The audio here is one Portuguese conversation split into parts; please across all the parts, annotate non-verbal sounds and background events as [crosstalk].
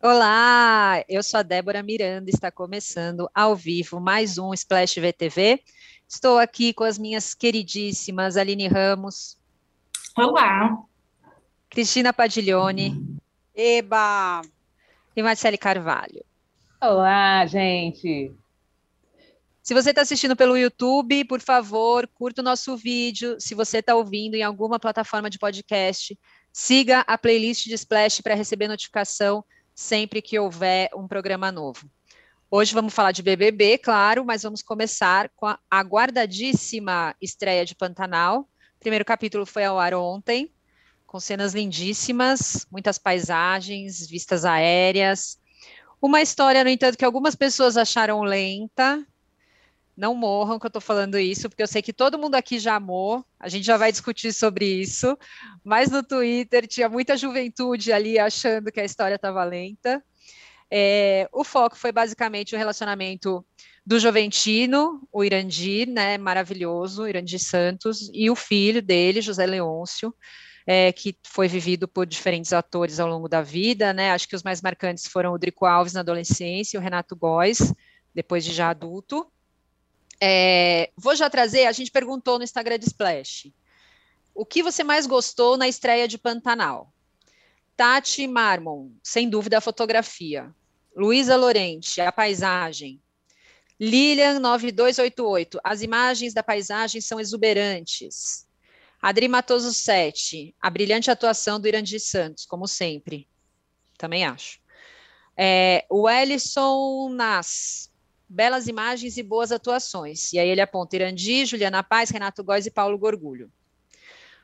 Olá, eu sou a Débora Miranda, está começando ao vivo mais um Splash VTV. Estou aqui com as minhas queridíssimas Aline Ramos. Olá. Cristina Padiglione. Eba! E Marcele Carvalho. Olá, gente. Se você está assistindo pelo YouTube, por favor, curta o nosso vídeo. Se você está ouvindo em alguma plataforma de podcast, siga a playlist de Splash para receber notificação sempre que houver um programa novo. Hoje vamos falar de BBB, claro, mas vamos começar com a aguardadíssima estreia de Pantanal. O primeiro capítulo foi ao ar ontem, com cenas lindíssimas, muitas paisagens, vistas aéreas. Uma história, no entanto, que algumas pessoas acharam lenta. Não morram que eu estou falando isso, porque eu sei que todo mundo aqui já amou, a gente já vai discutir sobre isso, mas no Twitter tinha muita juventude ali achando que a história estava lenta. É, o foco foi basicamente o relacionamento do Joventino, o Irandir, né, maravilhoso, Irandir Santos, e o filho dele, José Leôncio, é, que foi vivido por diferentes atores ao longo da vida, né, acho que os mais marcantes foram o Drico Alves na adolescência e o Renato Góes, depois de já adulto, é, vou já trazer, a gente perguntou no Instagram de Splash, o que você mais gostou na estreia de Pantanal? Tati Marmon, sem dúvida a fotografia. Luísa Lorente, a paisagem. Lilian 9288, as imagens da paisagem são exuberantes. Adri Matoso 7, a brilhante atuação do Irandir Santos, como sempre. Também acho. É, o Ellison Nas, belas imagens e boas atuações. E aí ele aponta Irandi, Juliana Paz, Renato Góes e Paulo Gorgulho.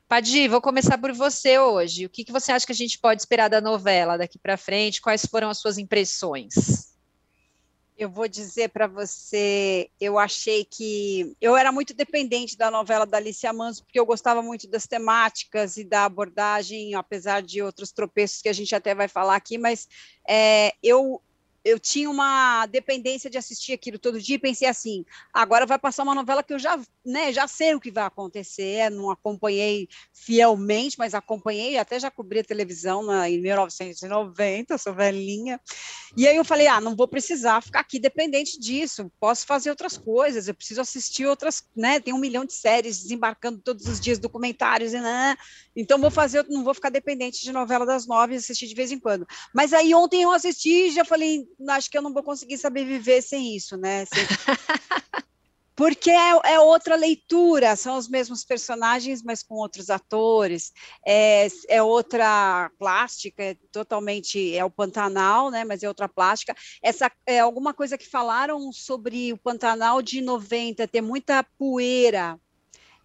Padi, vou começar por você hoje. O que, que você acha que a gente pode esperar da novela daqui para frente? Quais foram as suas impressões? Eu vou dizer para você, eu achei que eu era muito dependente da novela da Alicia Manso, porque eu gostava muito das temáticas e da abordagem, apesar de outros tropeços que a gente até vai falar aqui, mas é, eu eu tinha uma dependência de assistir aquilo todo dia e pensei assim, agora vai passar uma novela que eu já, né, já sei o que vai acontecer, não acompanhei fielmente, mas acompanhei, até já cobri a televisão na, em 1990, sou velhinha, e aí eu falei, ah, não vou precisar ficar aqui dependente disso, posso fazer outras coisas, eu preciso assistir outras, né, tem um milhão de séries desembarcando todos os dias, documentários, e, né, então vou fazer, não vou ficar dependente de novela das nove e assistir de vez em quando. Mas aí ontem eu assisti e já falei, acho que eu não vou conseguir saber viver sem isso, né? Sem... [laughs] Porque é, é, outra leitura, são os mesmos personagens, mas com outros atores, é, é outra plástica, é totalmente, é o Pantanal, né, mas é outra plástica. Essa é alguma coisa que falaram sobre o Pantanal de 90, ter muita poeira,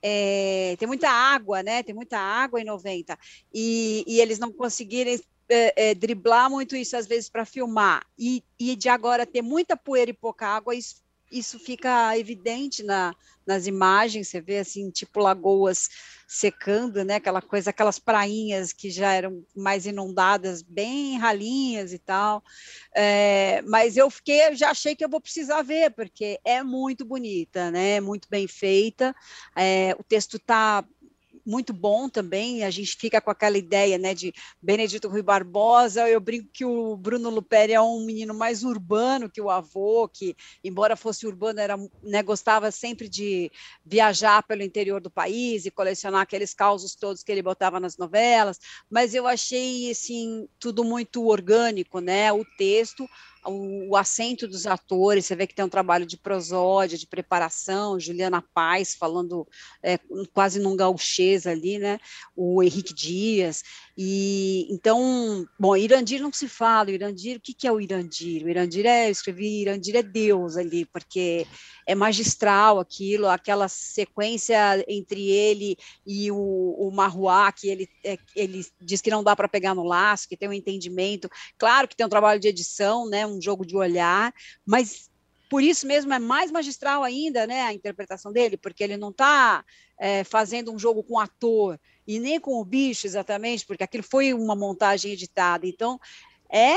é, tem muita água, né? Tem muita água em 90. E, e eles não conseguirem é, é, driblar muito isso às vezes para filmar. E, e de agora ter muita poeira e pouca água, isso, isso fica evidente na, nas imagens, você vê assim, tipo lagoas secando, né? Aquela coisa, aquelas prainhas que já eram mais inundadas, bem ralinhas e tal. É, mas eu fiquei, já achei que eu vou precisar ver, porque é muito bonita, né? Muito bem feita. É, o texto está muito bom também. A gente fica com aquela ideia, né, de Benedito Rui Barbosa. Eu brinco que o Bruno Luperi é um menino mais urbano que o avô, que embora fosse urbano, era, né, gostava sempre de viajar pelo interior do país e colecionar aqueles causos todos que ele botava nas novelas. Mas eu achei assim tudo muito orgânico, né? O texto, o, o acento dos atores, você vê que tem um trabalho de prosódia, de preparação, Juliana Paz falando é, quase num gauchês ali, né? O Henrique Dias, e então, bom, Irandir não se fala, Irandir, o que, que é o Irandir? O Irandir é, eu escrevi, Irandir é Deus ali, porque é magistral aquilo, aquela sequência entre ele e o, o Marruá, que ele, é, ele diz que não dá para pegar no laço, que tem um entendimento, claro que tem um trabalho de edição, né, um jogo de olhar, mas por isso mesmo é mais magistral ainda, né, a interpretação dele, porque ele não está é, fazendo um jogo com ator, e nem com o bicho exatamente, porque aquilo foi uma montagem editada. Então, é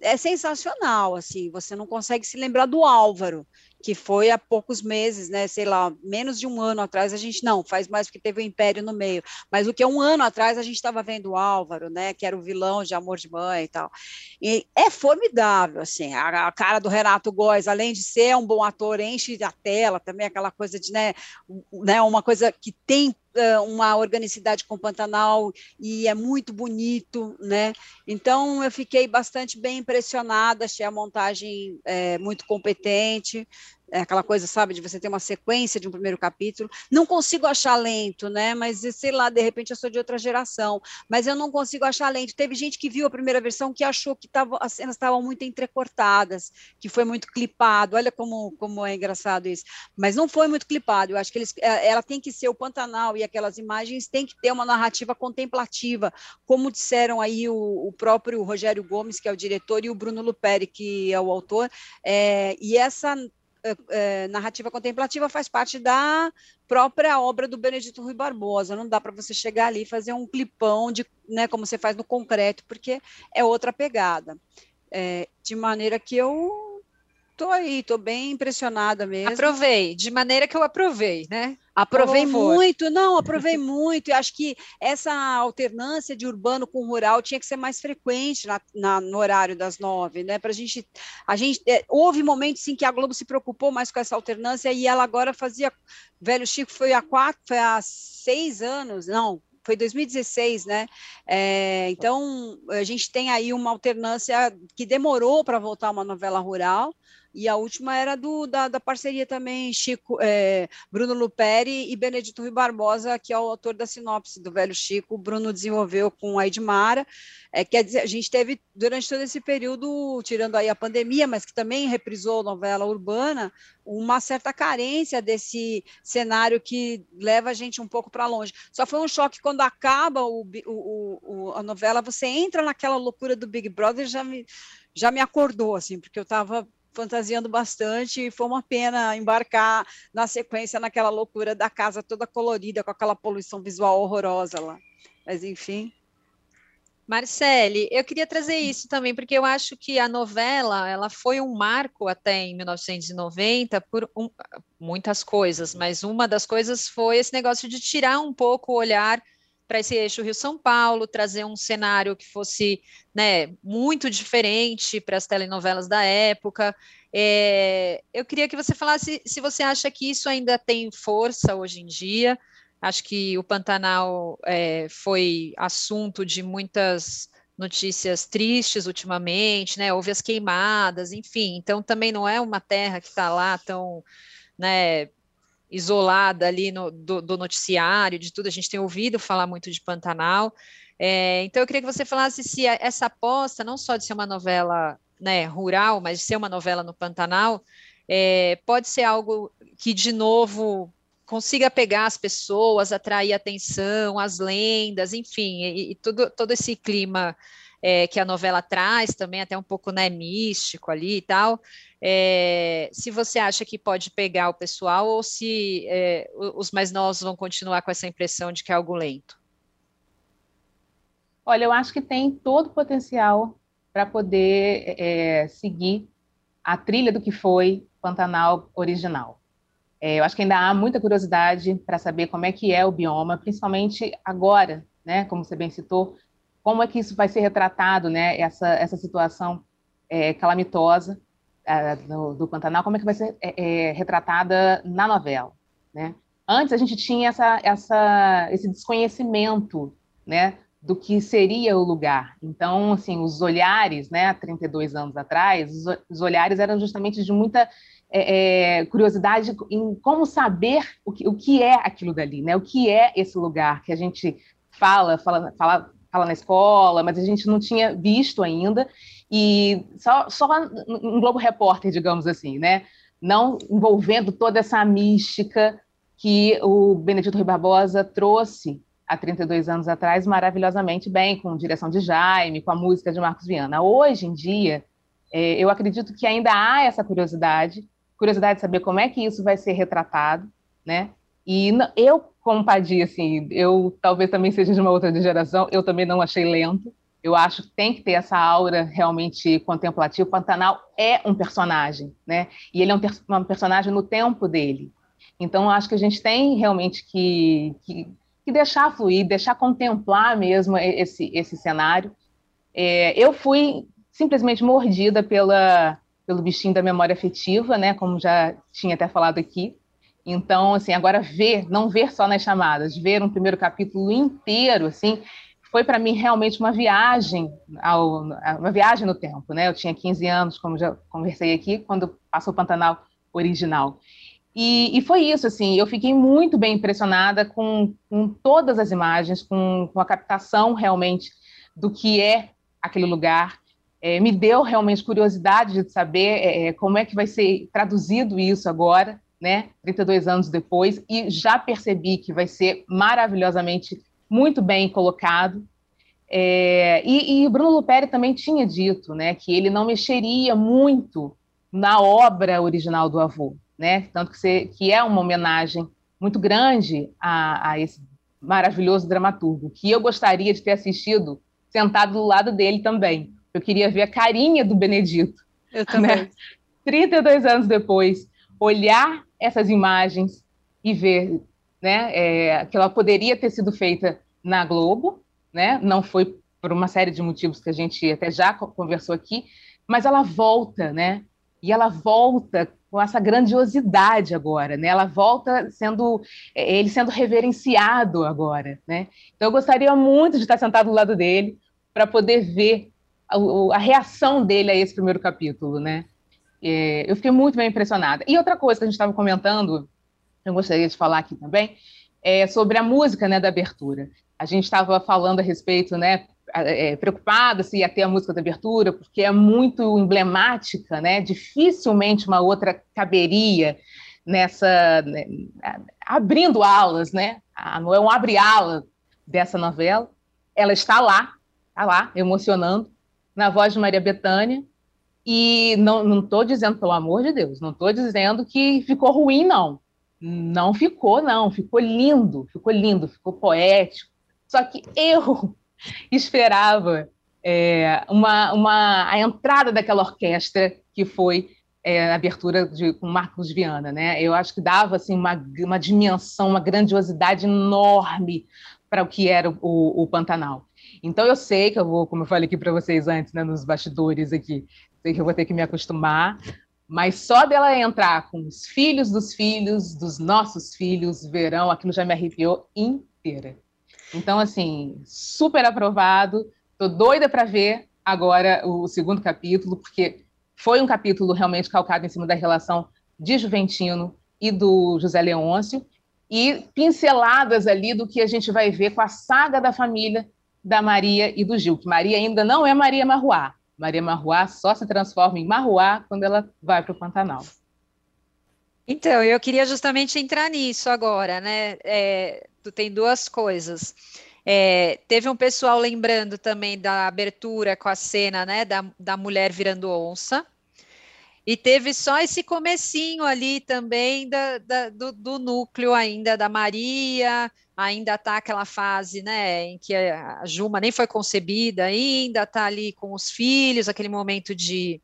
é sensacional, assim, você não consegue se lembrar do Álvaro, que foi há poucos meses, né? Sei lá, menos de um ano atrás a gente não faz mais porque teve o Império no meio, mas o que é um ano atrás a gente estava vendo o Álvaro, né? Que era o vilão de Amor de Mãe e tal. E é formidável, assim, a, a cara do Renato Góes, além de ser um bom ator, enche a tela também aquela coisa de, né? né uma coisa que tem uma organicidade com Pantanal e é muito bonito, né? Então eu fiquei bastante bem impressionada, achei a montagem é, muito competente, é aquela coisa, sabe, de você ter uma sequência de um primeiro capítulo. Não consigo achar lento, né? Mas sei lá, de repente eu sou de outra geração, mas eu não consigo achar lento. Teve gente que viu a primeira versão que achou que tava, as cenas estavam muito entrecortadas, que foi muito clipado. Olha como, como é engraçado isso. Mas não foi muito clipado. Eu acho que eles, é, ela tem que ser o Pantanal e aquelas imagens tem que ter uma narrativa contemplativa, como disseram aí o, o próprio Rogério Gomes, que é o diretor, e o Bruno Luperi, que é o autor. É, e essa é, narrativa contemplativa faz parte da própria obra do Benedito Rui Barbosa. Não dá para você chegar ali e fazer um clipão de, né, como você faz no concreto, porque é outra pegada. É, de maneira que eu Tô aí, tô bem impressionada mesmo. Aprovei, de maneira que eu aprovei, né? Aprovei muito, não, aprovei muito. E acho que essa alternância de urbano com rural tinha que ser mais frequente na, na no horário das nove, né? Para a gente, a gente é, houve momentos em que a Globo se preocupou mais com essa alternância e ela agora fazia. Velho Chico foi há quatro, foi há seis anos, não, foi 2016, né? É, então a gente tem aí uma alternância que demorou para voltar uma novela rural e a última era do, da, da parceria também Chico, é, Bruno Luperi e Benedito Rui Barbosa, que é o autor da sinopse do Velho Chico. O Bruno desenvolveu com a Edmara. É, quer dizer, a gente teve, durante todo esse período, tirando aí a pandemia, mas que também reprisou a novela urbana, uma certa carência desse cenário que leva a gente um pouco para longe. Só foi um choque quando acaba o, o, o, a novela, você entra naquela loucura do Big Brother, já me, já me acordou, assim, porque eu estava fantasiando bastante e foi uma pena embarcar na sequência naquela loucura da casa toda colorida com aquela poluição visual horrorosa lá. Mas enfim. Marcele, eu queria trazer isso também, porque eu acho que a novela ela foi um marco até em 1990 por um, muitas coisas, mas uma das coisas foi esse negócio de tirar um pouco o olhar para esse eixo Rio-São Paulo, trazer um cenário que fosse né, muito diferente para as telenovelas da época. É, eu queria que você falasse se você acha que isso ainda tem força hoje em dia. Acho que o Pantanal é, foi assunto de muitas notícias tristes ultimamente, né? Houve as queimadas, enfim. Então também não é uma terra que está lá tão né, isolada ali no, do, do, noticiário, de tudo, a gente tem ouvido falar muito de Pantanal. É, então, eu queria que você falasse se essa aposta, não só de ser uma novela né, rural, mas de ser uma novela no Pantanal, é, pode ser algo que, de novo, consiga pegar as pessoas, atrair atenção, as lendas, enfim, e, e tudo, todo esse clima é, que a novela traz também, até um pouco né, místico ali e tal. É, se você acha que pode pegar o pessoal ou se é, os mais novos vão continuar com essa impressão de que é algo lento. Olha, eu acho que tem todo o potencial para poder é, seguir a trilha do que foi Pantanal original. É, eu acho que ainda há muita curiosidade para saber como é que é o bioma, principalmente agora, né? Como você bem citou, como é que isso vai ser retratado, né? Essa, essa situação é, calamitosa é, do, do, Pantanal, como é que vai ser é, é, retratada na novela, né? Antes a gente tinha essa, essa, esse desconhecimento, né? Do que seria o lugar. Então, assim, os olhares, né? 32 anos atrás, os, os olhares eram justamente de muita é, é, curiosidade em como saber o que, o que é aquilo dali, né? O que é esse lugar que a gente fala, fala, fala fala na escola, mas a gente não tinha visto ainda, e só, só um Globo Repórter, digamos assim, né? Não envolvendo toda essa mística que o Benedito Rui Barbosa trouxe há 32 anos atrás maravilhosamente bem, com direção de Jaime, com a música de Marcos Viana. Hoje em dia, é, eu acredito que ainda há essa curiosidade, curiosidade de saber como é que isso vai ser retratado, né? E eu, como Padia, assim, eu talvez também seja de uma outra geração, eu também não achei lento, Eu acho que tem que ter essa aura realmente contemplativa. O Pantanal é um personagem, né? E ele é um, um personagem no tempo dele. Então, acho que a gente tem realmente que, que, que deixar fluir, deixar contemplar mesmo esse, esse cenário. É, eu fui simplesmente mordida pela, pelo bichinho da memória afetiva, né? Como já tinha até falado aqui. Então, assim, agora ver, não ver só nas chamadas, ver um primeiro capítulo inteiro, assim, foi para mim realmente uma viagem ao, uma viagem no tempo, né? Eu tinha 15 anos, como já conversei aqui, quando passou o Pantanal original. E, e foi isso, assim, eu fiquei muito bem impressionada com, com todas as imagens, com, com, a captação realmente do que é aquele lugar. É, me deu realmente curiosidade de saber é, é como é que vai ser traduzido isso agora, né? 32 anos depois, e já percebi que vai ser maravilhosamente muito bem colocado. É, e, e Bruno Luperi também tinha dito né, que ele não mexeria muito na obra original do avô, né? tanto que, você, que é uma homenagem muito grande a, a, esse maravilhoso dramaturgo, que eu gostaria de ter assistido sentado do lado dele também. Eu queria ver a carinha do Benedito. Eu também. Né? 32 anos depois, olhar essas imagens e ver né, é, que ela poderia ter sido feita na Globo, né? não foi por uma série de motivos que a gente até já conversou aqui, mas ela volta, né? E ela volta com essa grandiosidade agora, né? Ela volta sendo é, ele sendo reverenciado agora, né? Então eu gostaria muito de estar sentado do lado dele para poder ver a, a, reação dele a esse primeiro capítulo, né? É, eu fiquei muito bem impressionada. E outra coisa que a gente estava comentando eu gostaria de falar aqui também, é sobre a música né, da abertura. A gente estava falando a respeito, né, é, preocupada se ia ter a música da abertura, porque é muito emblemática, né? dificilmente uma outra caberia nessa. Né, abrindo alas, né? não é um abre-ala dessa novela. Ela está lá, está lá, emocionando, na voz de Maria Bethânia. E não estou dizendo, pelo amor de Deus, não estou dizendo que ficou ruim, não. Não ficou, não. Ficou lindo, ficou lindo, ficou poético. Só que eu [laughs] esperava é, uma, uma, a entrada daquela orquestra que foi é, a abertura de, com Marcos Viana, né? Eu acho que dava assim uma, uma dimensão, uma grandiosidade enorme para o que era o, o, Pantanal. Então eu sei que eu vou, como eu falei aqui para vocês antes, né, nos bastidores aqui, sei que eu vou ter que me acostumar, mas só dela entrar com os filhos dos filhos, dos nossos filhos, verão, aquilo já me arrepiou inteira. Então, assim, super aprovado. Tô doida para ver agora o segundo capítulo, porque foi um capítulo realmente calcado em cima da relação de Juventino e do José Leôncio, e pinceladas ali do que a gente vai ver com a saga da família da Maria e do Gil, que Maria ainda não é Maria Marruá, Maria Marruá só se transforma em Marruá quando ela vai para o Pantanal. Então, eu queria justamente entrar nisso agora, né? É, tu tem duas coisas. É, teve um pessoal lembrando também da abertura com a cena, né, da, da mulher virando onça. E teve só esse comecinho ali também da, da do, do, núcleo ainda da Maria, ainda está aquela fase, né, em que a Juma nem foi concebida ainda, está ali com os filhos, aquele momento de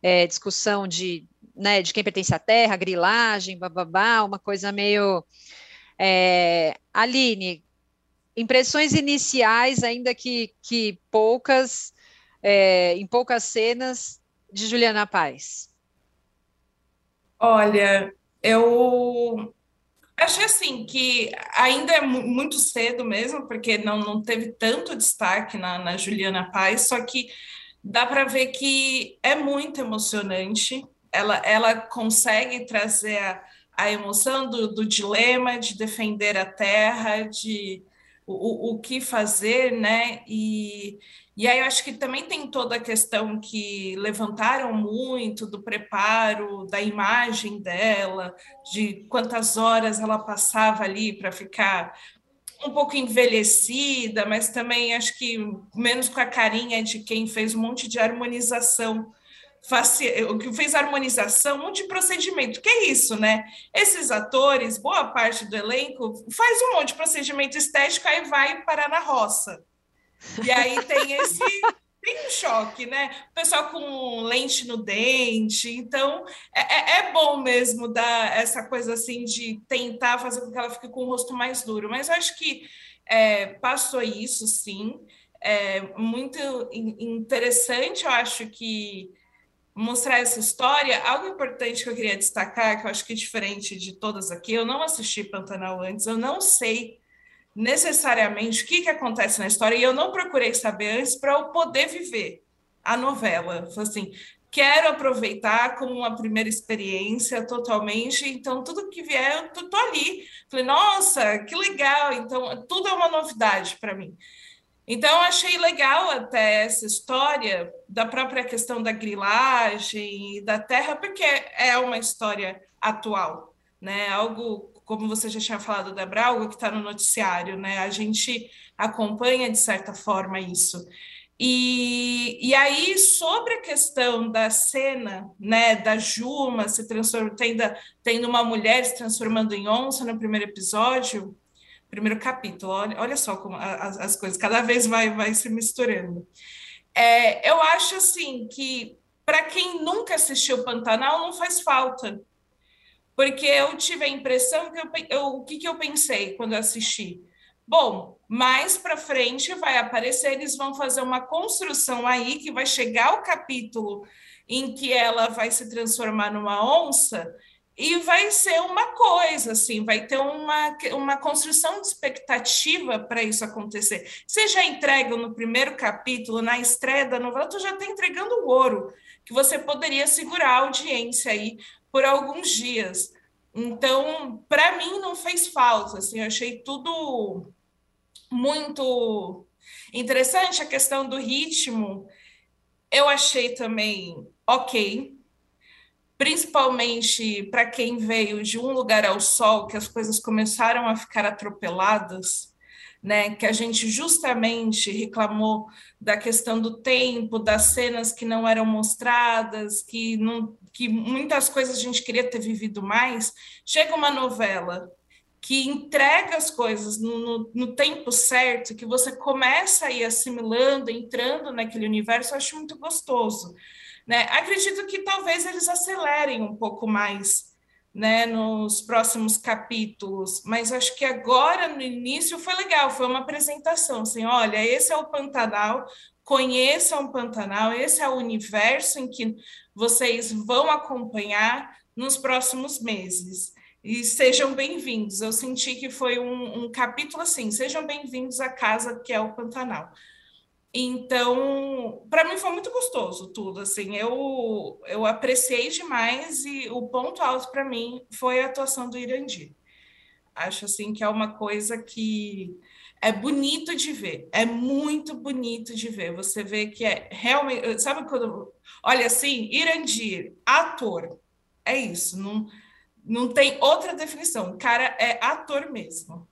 é, discussão de, né, de quem pertence à terra, grilagem, bababá, uma coisa meio... É, Aline, impressões iniciais, ainda que, que poucas, é, em poucas cenas, de Juliana Paz. Olha, eu achei assim que ainda é muito cedo mesmo, porque não, não teve tanto destaque na, na Juliana Paz, só que dá para ver que é muito emocionante. Ela, ela consegue trazer a, a emoção do, do dilema de defender a terra, de o, o, que fazer, né? E, e aí eu acho que também tem toda a questão que levantaram muito do preparo, da imagem dela, de quantas horas ela passava ali para ficar um pouco envelhecida, mas também acho que menos com a carinha de quem fez um monte de harmonização o que fez harmonização, um monte de procedimento. Que é isso, né? Esses atores, boa parte do elenco, faz um monte de procedimento estético e vai parar na roça E aí tem esse tem um choque, né? O pessoal com lente no dente, então é, é, é bom mesmo dar essa coisa assim de tentar fazer com que ela fique com o rosto mais duro, mas eu acho que é, passou isso sim. É muito interessante, eu acho que mostrar essa história. Algo importante que eu queria destacar, que eu acho que é diferente de todas aqui, eu não assisti Pantanal antes, eu não sei necessariamente o que, que acontece na história e eu não procurei saber antes para eu poder viver a novela. Assim, quero aproveitar como uma primeira experiência totalmente, então tudo que vier, eu tô ali. Falei, nossa, que legal! Então, tudo é uma novidade para mim. Então, achei legal até essa história da própria questão da grilagem e da terra, porque é uma história atual, né? Algo, como você já tinha falado, da algo que está no noticiário, né? A gente acompanha, de certa forma, isso. E, e aí, sobre a questão da cena, né, da Juma se transformando, tendo, tendo uma mulher se transformando em onça no primeiro episódio, primeiro capítulo. Olha, olha só como as, as coisas cada vez vai, vai se misturando. É, eu acho assim que para quem nunca assistiu Pantanal não faz falta, porque eu tive a impressão que eu, eu o que, que eu pensei quando assisti. Bom, mais para frente vai aparecer, eles vão fazer uma construção aí que vai chegar o capítulo em que ela vai se transformar numa onça e vai ser uma coisa, assim, vai ter uma, uma construção de expectativa para isso acontecer. Você já entrega no primeiro capítulo, na estreia da novela, tu já está entregando o ouro, que você poderia segurar a audiência aí por alguns dias. Então, para mim, não fez falta, assim, eu achei tudo muito interessante, a questão do ritmo, eu achei também ok, principalmente para quem veio de um lugar ao sol, que as coisas começaram a ficar atropeladas, né? Que a gente justamente reclamou da questão do tempo, das cenas que não eram mostradas, que não, que muitas coisas a gente queria ter vivido mais. Chega uma novela que entrega as coisas no, no, no, tempo certo, que você começa a ir assimilando, entrando naquele universo, eu acho muito gostoso. Né? Acredito que talvez eles acelerem um pouco mais né, nos próximos capítulos, mas acho que agora, no início, foi legal, foi uma apresentação, assim, olha, esse é o Pantanal, conheçam o Pantanal, esse é o universo em que vocês vão acompanhar nos próximos meses. E sejam bem-vindos. Eu senti que foi um, um capítulo assim, sejam bem-vindos à casa que é o Pantanal. Então, para mim foi muito gostoso tudo, assim, eu, eu apreciei demais e o ponto alto para mim foi a atuação do Irandir. Acho, assim, que é uma coisa que é bonito de ver, é muito bonito de ver. Você vê que é realmente, sabe quando, olha assim, Irandir, ator, é isso, não, não tem outra definição, o cara é ator mesmo.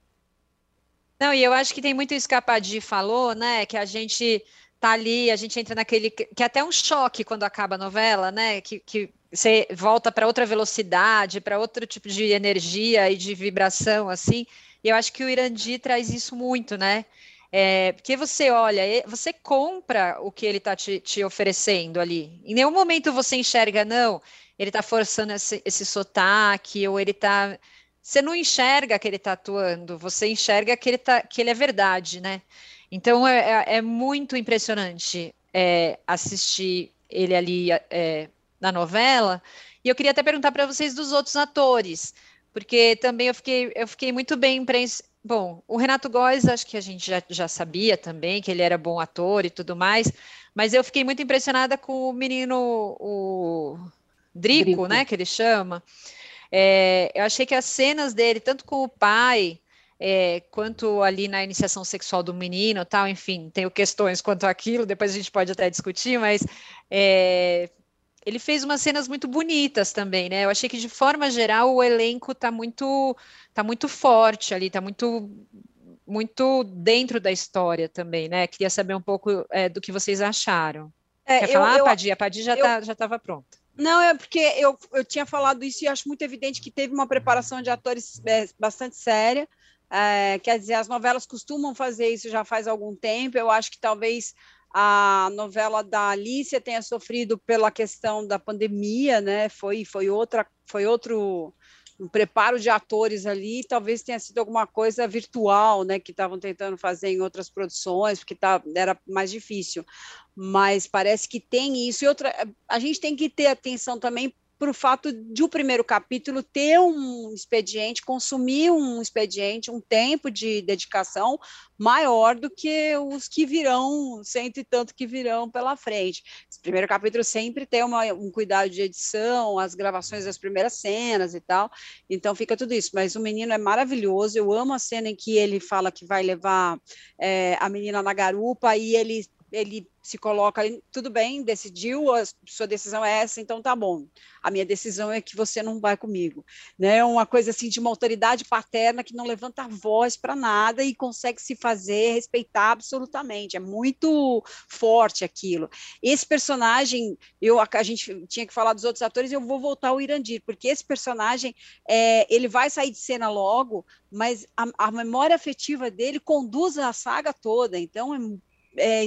Não, e eu acho que tem muito isso que a Padir falou, né? Que a gente tá ali, a gente entra naquele. que é até um choque quando acaba a novela, né? Que, que você volta para outra velocidade, para outro tipo de energia e de vibração, assim. E eu acho que o Irandi traz isso muito, né? É, porque você olha, você compra o que ele está te, te, oferecendo ali. Em nenhum momento você enxerga, não, ele está forçando esse, esse sotaque, ou ele está você não enxerga que ele está atuando, você enxerga que ele, tá, que ele é verdade, né? Então é, é, é muito impressionante é, assistir ele ali é, na novela. E eu queria até perguntar para vocês dos outros atores, porque também eu fiquei, eu fiquei muito bem impressionada. Bom, o Renato Góes, acho que a gente já, já sabia também que ele era bom ator e tudo mais, mas eu fiquei muito impressionada com o menino, o Drico, Drico. né, que ele chama. É, eu achei que as cenas dele, tanto com o pai, é, quanto ali na iniciação sexual do menino, tal, enfim, tenho questões quanto àquilo, depois a gente pode até discutir, mas é, ele fez umas cenas muito bonitas também, né? Eu achei que de forma geral o elenco tá muito, tá muito forte ali, tá muito muito dentro da história também, né? Queria saber um pouco é, do que vocês acharam. É, Quer eu, falar, eu, Padir? A Padir já tá, estava pronta. Não, é porque eu, eu tinha falado isso e acho muito evidente que teve uma preparação de atores é, bastante séria, É, quer dizer, as novelas costumam fazer isso já faz algum tempo. Eu acho que talvez a novela da Alicia tenha sofrido pela questão da pandemia, né? Foi, foi outra, foi outro um preparo de atores ali, talvez tenha sido alguma coisa virtual, né, que estavam tentando fazer em outras produções, porque tá, era mais difícil. Mas parece que tem isso. E outra, a gente tem que ter atenção também para o fato de o primeiro capítulo ter um expediente, consumir um expediente, um tempo de dedicação maior do que os que virão, cento e tanto que virão pela frente. Esse primeiro capítulo sempre tem uma, um cuidado de edição, as gravações das primeiras cenas e tal, então fica tudo isso. Mas o menino é maravilhoso, eu amo a cena em que ele fala que vai levar é, a menina na garupa e ele ele se coloca tudo bem, decidiu, a sua decisão é essa, então tá bom. A minha decisão é que você não vai comigo. Né? Uma coisa assim de uma autoridade paterna que não levanta a voz para nada e consegue se fazer respeitar absolutamente. É muito forte aquilo. Esse personagem, eu a gente tinha que falar dos outros atores, eu vou voltar ao Irandir, porque esse personagem é, ele vai sair de cena logo, mas a, a memória afetiva dele conduz a saga toda. Então é é,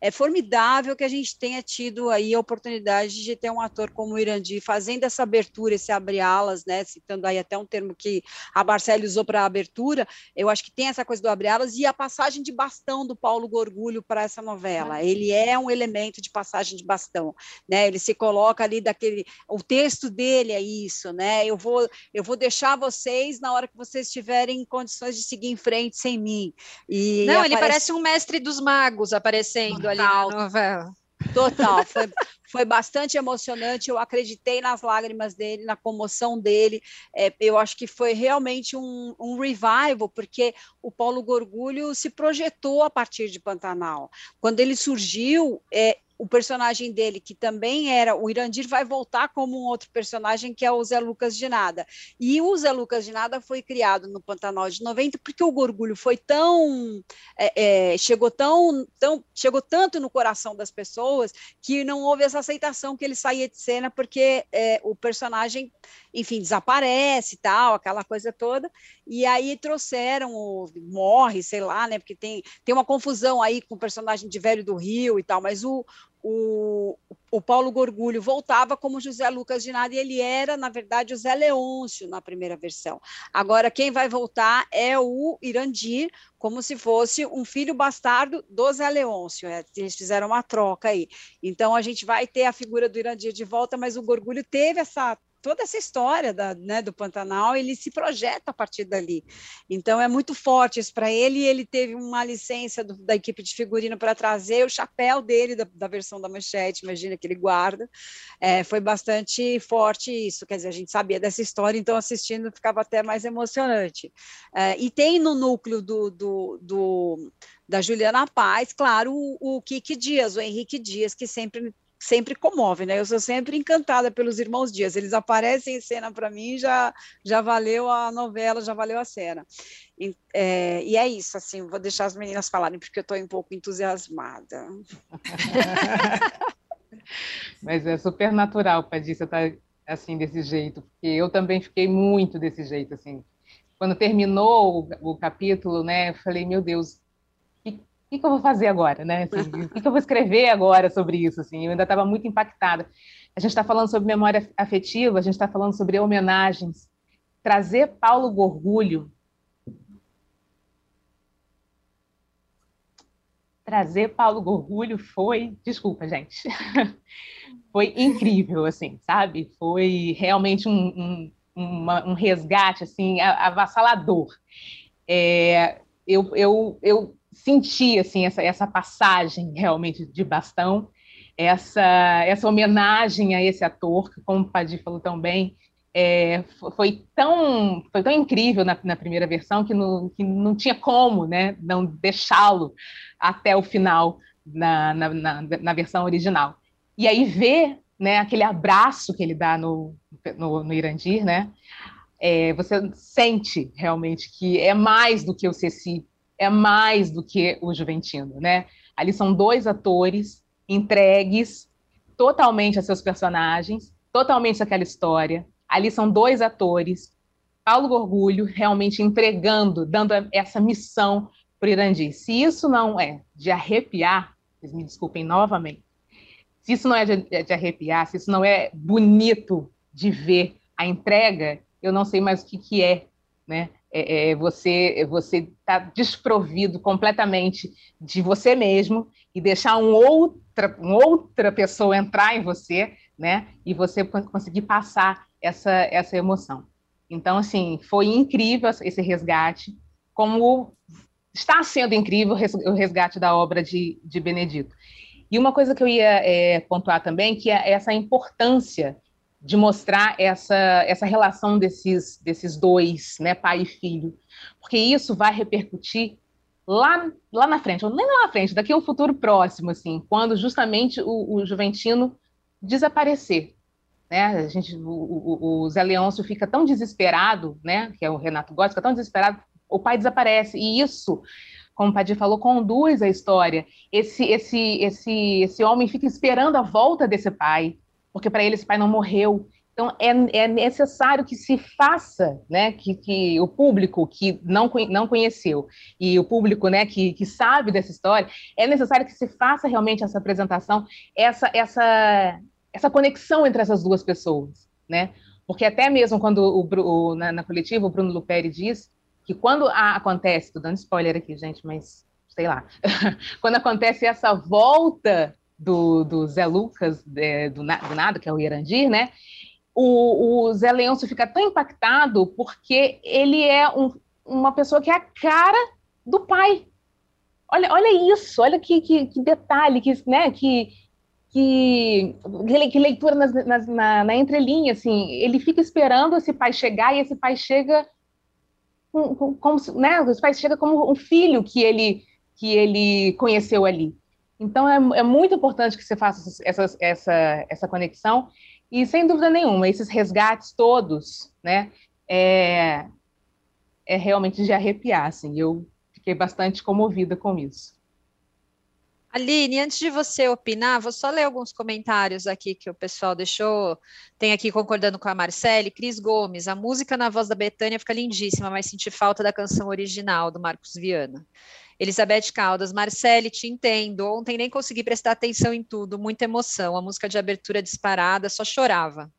é, formidável que a gente tenha tido aí a oportunidade de ter um ator como o Irandi fazendo essa abertura, esse abre-alas, né, citando aí até um termo que a Barcelli usou para abertura, eu acho que tem essa coisa do abre-alas e a passagem de bastão do Paulo Gorgulho para essa novela, ele é um elemento de passagem de bastão, né, ele se coloca ali daquele, o texto dele é isso, né, eu vou, eu vou deixar vocês na hora que vocês tiverem condições de seguir em frente sem mim. E Não, aparece... ele parece um mestre dos magos, aparecendo Total. ali na novela. Total, foi, foi bastante emocionante. Eu acreditei nas lágrimas dele, na comoção dele. É, eu acho que foi realmente um, um revival, porque o Paulo Gorgulho se projetou a partir de Pantanal. Quando ele surgiu, é, o personagem dele, que também era o Irandir, vai voltar como um outro personagem, que é o Zé Lucas de Nada. E o Zé Lucas de Nada foi criado no Pantanal de 90, porque o Gorgulho foi tão. É, é, chegou tão, tão. chegou tanto no coração das pessoas que não houve essa aceitação que ele saía de cena, porque é, o personagem, enfim, desaparece e tal, aquela coisa toda. E aí trouxeram o morre, sei lá, né? Porque tem, tem uma confusão aí com o personagem de Velho do Rio e tal, mas o, o, o Paulo Gorgulho voltava como José Lucas de Nada e ele era, na verdade, o Zé Leôncio na primeira versão. Agora, quem vai voltar é o Irandir, como se fosse um filho bastardo do Zé Leôncio. É, eles fizeram uma troca aí. Então, a gente vai ter a figura do Irandir de volta, mas o Gorgulho teve essa toda essa história da, né, do Pantanal, ele se projeta a partir dali. Então é muito forte isso para ele, ele teve uma licença do, da equipe de figurino para trazer o chapéu dele da, da, versão da manchete, imagina que ele guarda. É, foi bastante forte isso, quer dizer, a gente sabia dessa história, então assistindo ficava até mais emocionante. É, e tem no núcleo do, do, do da Juliana Paz, claro, o, o Kiki Dias, o Henrique Dias, que sempre sempre comove, né? Eu sou sempre encantada pelos irmãos Dias. Eles aparecem em cena para mim, já já valeu a novela, já valeu a cena. E é, e é isso, assim, vou deixar as meninas falarem porque eu estou um pouco entusiasmada. [laughs] Mas é super natural, Padícia, estar tá, assim desse jeito, porque eu também fiquei muito desse jeito, assim. Quando terminou o, o capítulo, né, eu falei, meu Deus, que, que eu vou fazer agora, né? Assim, o que, que eu vou escrever agora sobre isso? Assim, eu ainda estava muito impactada. A gente está falando sobre memória afetiva, a gente está falando sobre homenagens. Trazer Paulo Gorgulho trazer Paulo Gorgulho foi, desculpa, gente, [laughs] foi incrível, assim, sabe? Foi realmente um, um, uma, um resgate, assim, avassalador. É, eu, eu, eu sentir assim essa, essa passagem realmente de bastão, essa essa homenagem a esse ator, que como o Padir falou tão bem, é, foi tão foi tão incrível na, na primeira versão que não, que não tinha como né, não deixá-lo até o final na, na, na, na, versão original. E aí ver né, aquele abraço que ele dá no, no, no Irandir, né, é, você sente realmente que é mais do que o Ceci é mais do que o Juventino, né? Ali são dois atores entregues totalmente a seus personagens, totalmente àquela história. Ali são dois atores Paulo Gorgulho realmente entregando, dando essa missão para o Irandi. Se isso não é de arrepiar, vocês me desculpem novamente, se isso não é de, de arrepiar, se isso não é bonito de ver a entrega, eu não sei mais o que, que é, né? É, é, você você está desprovido completamente de você mesmo e deixar um outra, uma outra pessoa entrar em você, né? E você conseguir passar essa, essa emoção. Então, assim, foi incrível esse resgate, como está sendo incrível o resgate da obra de, de Benedito. E uma coisa que eu ia é, pontuar também, que é essa importância de mostrar essa, essa relação desses, desses dois, né, pai e filho, porque isso vai repercutir lá, lá na frente, ou nem lá na frente, daqui a um futuro próximo, assim, quando justamente o, o Juventino desaparecer. Né? A gente, o, o, o Zé Leôncio fica tão desesperado, né, que é o Renato Góes, fica tão desesperado, o pai desaparece, e isso como o Padir falou, conduz a história. Esse, esse, esse, esse homem fica esperando a volta desse pai, porque para ele esse pai não morreu. Então é, é necessário que se faça, né, que, que o público que não, não conheceu e o público, né, que, que sabe dessa história, é necessário que se faça realmente essa apresentação, essa, essa, essa conexão entre essas duas pessoas, né? Porque até mesmo quando o, o na, na coletiva o Bruno Luperi diz que quando a, acontece, tô dando spoiler aqui, gente, mas sei lá, [laughs] quando acontece essa volta do, do Zé Lucas, é, do, do, nada, que é o Irandir, né? O, o Zé Leôncio fica tão impactado porque ele é um, uma pessoa que é a cara do pai. Olha, olha isso, olha que, que, que detalhe, que, né, que, que, que leitura nas, nas, na, na entrelinha, assim, ele fica esperando esse pai chegar e esse pai chega como, como né, os pais chega como um filho que ele que ele conheceu ali. Então é, é muito importante que você faça essa, essa, essa conexão e sem dúvida nenhuma esses resgates todos, né, é, é realmente de arrepiar. Assim, eu fiquei bastante comovida com isso. Aline, antes de você opinar, vou só ler alguns comentários aqui que o pessoal deixou. Tem aqui concordando com a Marcele, Cris Gomes, a música na voz da Betânia fica lindíssima, mas senti falta da canção original do Marcos Viana. Elizabeth Caldas, Marcele, te entendo. Ontem nem consegui prestar atenção em tudo, muita emoção. A música de abertura disparada, só chorava.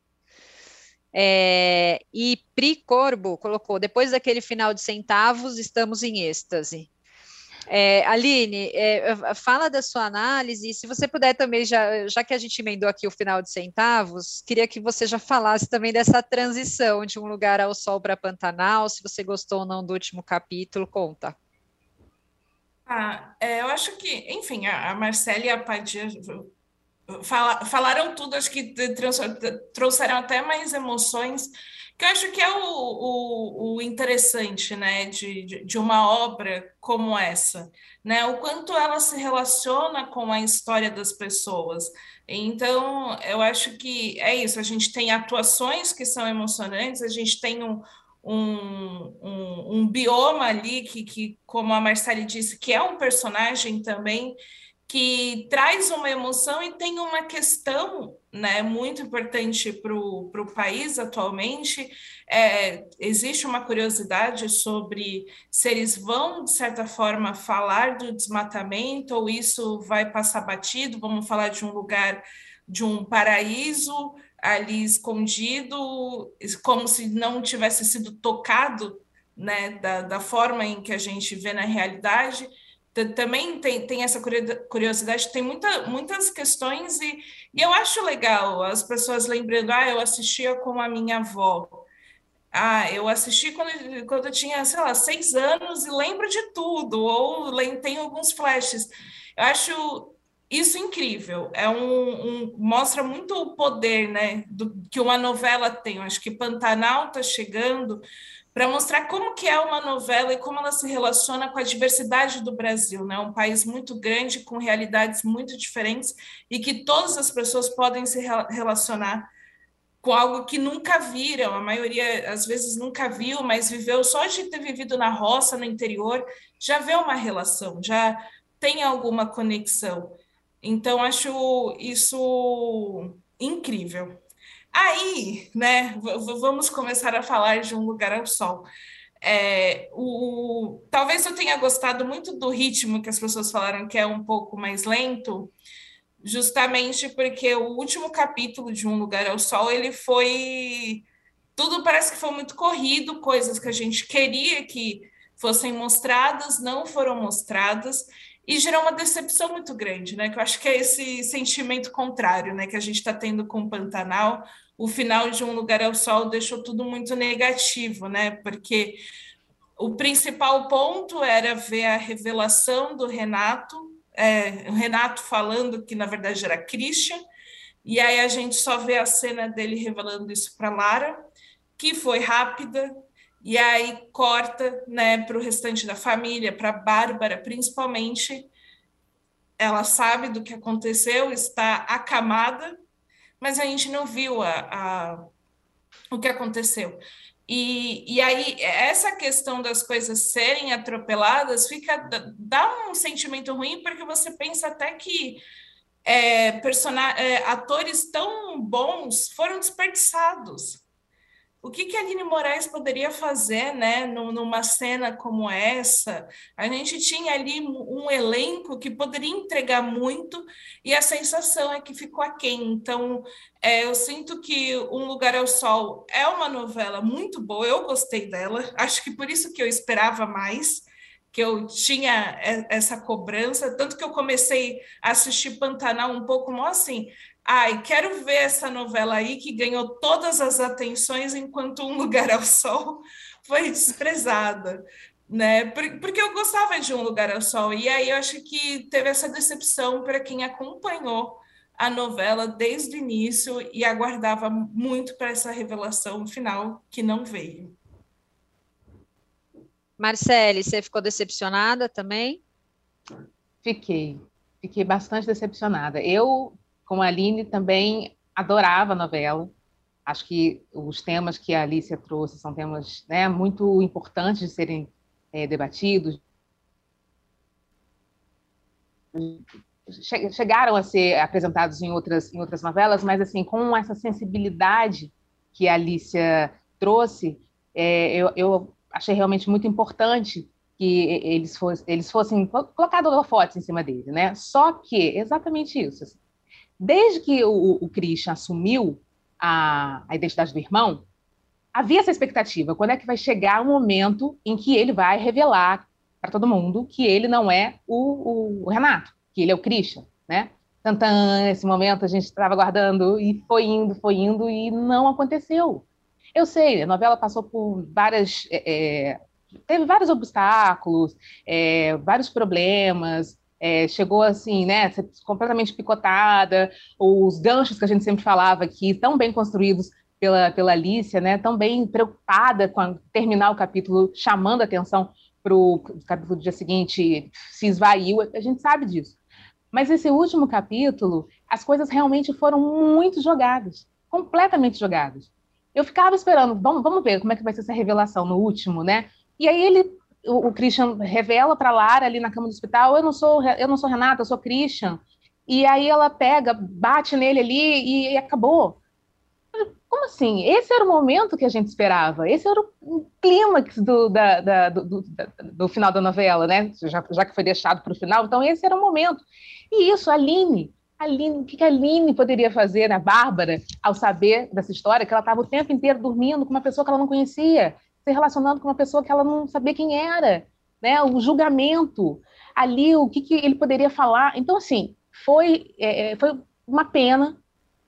É, e Pri Corbo colocou: depois daquele final de centavos, estamos em êxtase. É, Aline, é, fala da sua análise, se você puder também, já, já que a gente emendou aqui o final de centavos, queria que você já falasse também dessa transição de um lugar ao sol para Pantanal, se você gostou ou não do último capítulo, conta. Ah, é, eu acho que, enfim, a, a Marcela e a Padia fala, falaram tudo, acho que trouxeram até mais emoções que eu acho que é o, o, o interessante né, de, de, uma obra como essa, né? O quanto ela se relaciona com a história das pessoas. Então, eu acho que é isso, a gente tem atuações que são emocionantes, a gente tem um, um, um, um bioma ali que, que, como a Marcele disse, que é um personagem também que traz uma emoção e tem uma questão né, muito importante para o país atualmente. É, existe uma curiosidade sobre se eles vão, de certa forma, falar do desmatamento ou isso vai passar batido, vamos falar de um lugar, de um paraíso ali escondido, como se não tivesse sido tocado né, da, da forma em que a gente vê na realidade também tem, tem essa curiosidade, tem muita, muitas questões e, e eu acho legal as pessoas lembrando, ah, eu assistia com a minha avó. Ah, eu assisti quando, quando eu tinha, sei lá, seis anos e lembro de tudo, ou tenho alguns flashes. Eu acho isso incrível. É um, um, mostra muito o poder, né, do, que uma novela tem. Acho que Pantanal está chegando para mostrar como que é uma novela e como ela se relaciona com a diversidade do Brasil, né? Um país muito grande com realidades muito diferentes e que todas as pessoas podem se relacionar com algo que nunca viram, a maioria às vezes nunca viu, mas viveu só de ter vivido na roça, no interior, já vê uma relação, já tem alguma conexão. Então acho isso incrível. Aí, né, vamos começar a falar de Um Lugar ao Sol. É, o, talvez eu tenha gostado muito do ritmo que as pessoas falaram que é um pouco mais lento, justamente porque o último capítulo de Um Lugar ao Sol ele foi tudo parece que foi muito corrido, coisas que a gente queria que fossem mostradas não foram mostradas e gerou uma decepção muito grande, né? Que eu acho que é esse sentimento contrário, né? Que a gente está tendo com o Pantanal. O final de Um Lugar ao Sol deixou tudo muito negativo, né? Porque o principal ponto era ver a revelação do Renato, é, o Renato falando que na verdade era Christian, e aí a gente só vê a cena dele revelando isso para Lara, que foi rápida, e aí corta né, para o restante da família, para Bárbara, principalmente. Ela sabe do que aconteceu, está acamada, mas a gente não viu a, a o que aconteceu. E, e aí, essa questão das coisas serem atropeladas fica dá um sentimento ruim, porque você pensa até que é, é, atores tão bons foram desperdiçados o que, que a Aline Moraes poderia fazer né, numa cena como essa? A gente tinha ali um elenco que poderia entregar muito e a sensação é que ficou aquém. Então, é, eu sinto que Um Lugar ao Sol é uma novela muito boa, eu gostei dela, acho que por isso que eu esperava mais, que eu tinha essa cobrança, tanto que eu comecei a assistir Pantanal um pouco assim, Ai, quero ver essa novela aí que ganhou todas as atenções enquanto Um Lugar ao Sol foi desprezada, né? Porque eu gostava de Um Lugar ao Sol e aí eu acho que teve essa decepção para quem acompanhou a novela desde o início e aguardava muito para essa revelação final que não veio. Marcele, você ficou decepcionada também? Fiquei, fiquei bastante decepcionada. Eu como a Aline, também adorava a novela. Acho que os temas que a Alicia trouxe são temas né, muito importantes de serem é, debatidos. Chegaram a ser apresentados em outras, em outras novelas, mas assim com essa sensibilidade que a Alicia trouxe, é, eu, eu achei realmente muito importante que eles, fosse, eles fossem colocados holofotes em cima dele, né? Só que exatamente isso. Assim, Desde que o, o Christian assumiu a, a identidade do irmão, havia essa expectativa. Quando é que vai chegar o momento em que ele vai revelar para todo mundo que ele não é o, o, Renato, que ele é o Christian, né? Esse momento a gente estava aguardando e foi indo, foi indo e não aconteceu. Eu sei, a novela passou por várias. É, é teve vários obstáculos, é, vários problemas, é, chegou assim, né, completamente picotada, os ganchos que a gente sempre falava aqui, tão bem construídos pela, pela Alicia, né, tão bem preocupada com a, terminar o capítulo, chamando a atenção para o capítulo do dia seguinte se esvaiu, a gente sabe disso. Mas esse último capítulo, as coisas realmente foram muito jogadas, completamente jogadas. Eu ficava esperando, vamos, vamos ver como é que vai ser essa revelação no último, né? E aí ele o, o Christian revela para Lara ali na cama do hospital, eu não sou eu não sou Renata, eu sou Christian. E aí ela pega, bate nele ali e, e acabou. Como assim? Esse era o momento que a gente esperava. Esse era o clímax do, da, da, do, do, final da novela, né? Já, já que foi deixado para o final, então esse era o momento. E isso, Aline, Aline, o que a Aline poderia fazer, né? a Bárbara, ao saber dessa história, que ela estava o tempo inteiro dormindo com uma pessoa que ela não conhecia, se relacionando com uma pessoa que ela não sabia quem era, né? O julgamento ali, o que, que ele poderia falar. Então, assim, foi, é, é foi uma pena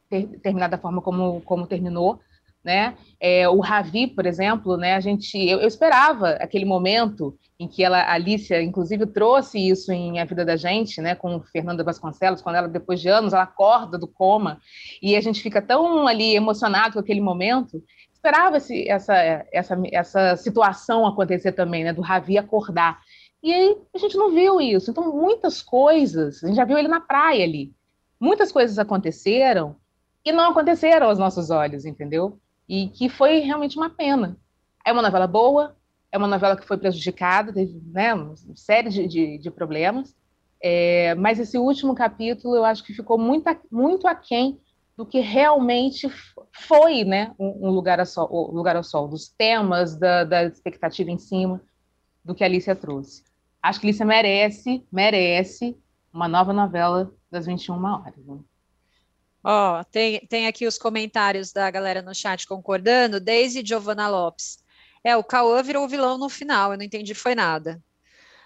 ter terminado da forma como, como terminou, né? É, o Ravi, por exemplo, né? A gente, eu, eu, esperava aquele momento em que ela, a Alicia, inclusive, trouxe isso em A Vida da Gente, né? Com Fernanda Vasconcelos, quando ela, depois de anos, ela acorda do coma e a gente fica tão ali emocionado com aquele momento esperava essa, essa, essa situação acontecer também, né, do Ravi acordar. E aí a gente não viu isso. Então, muitas coisas, a gente já viu ele na praia ali. Muitas coisas aconteceram e não aconteceram aos nossos olhos, entendeu? E que foi realmente uma pena. É uma novela boa, é uma novela que foi prejudicada, teve né, uma série de, de, de problemas, é, mas esse último capítulo eu acho que ficou muito, muito aquém do que realmente foi né, um, lugar, ao sol, lugar ao sol, dos temas, da, da expectativa em cima do que a Alicia trouxe. Acho que a Alicia merece, merece uma nova novela das 21 horas. Né? Ó, oh, tem, tem aqui os comentários da galera no chat concordando. Desde Giovana Lopes. É, o Cauã virou o vilão no final, eu não entendi, foi nada.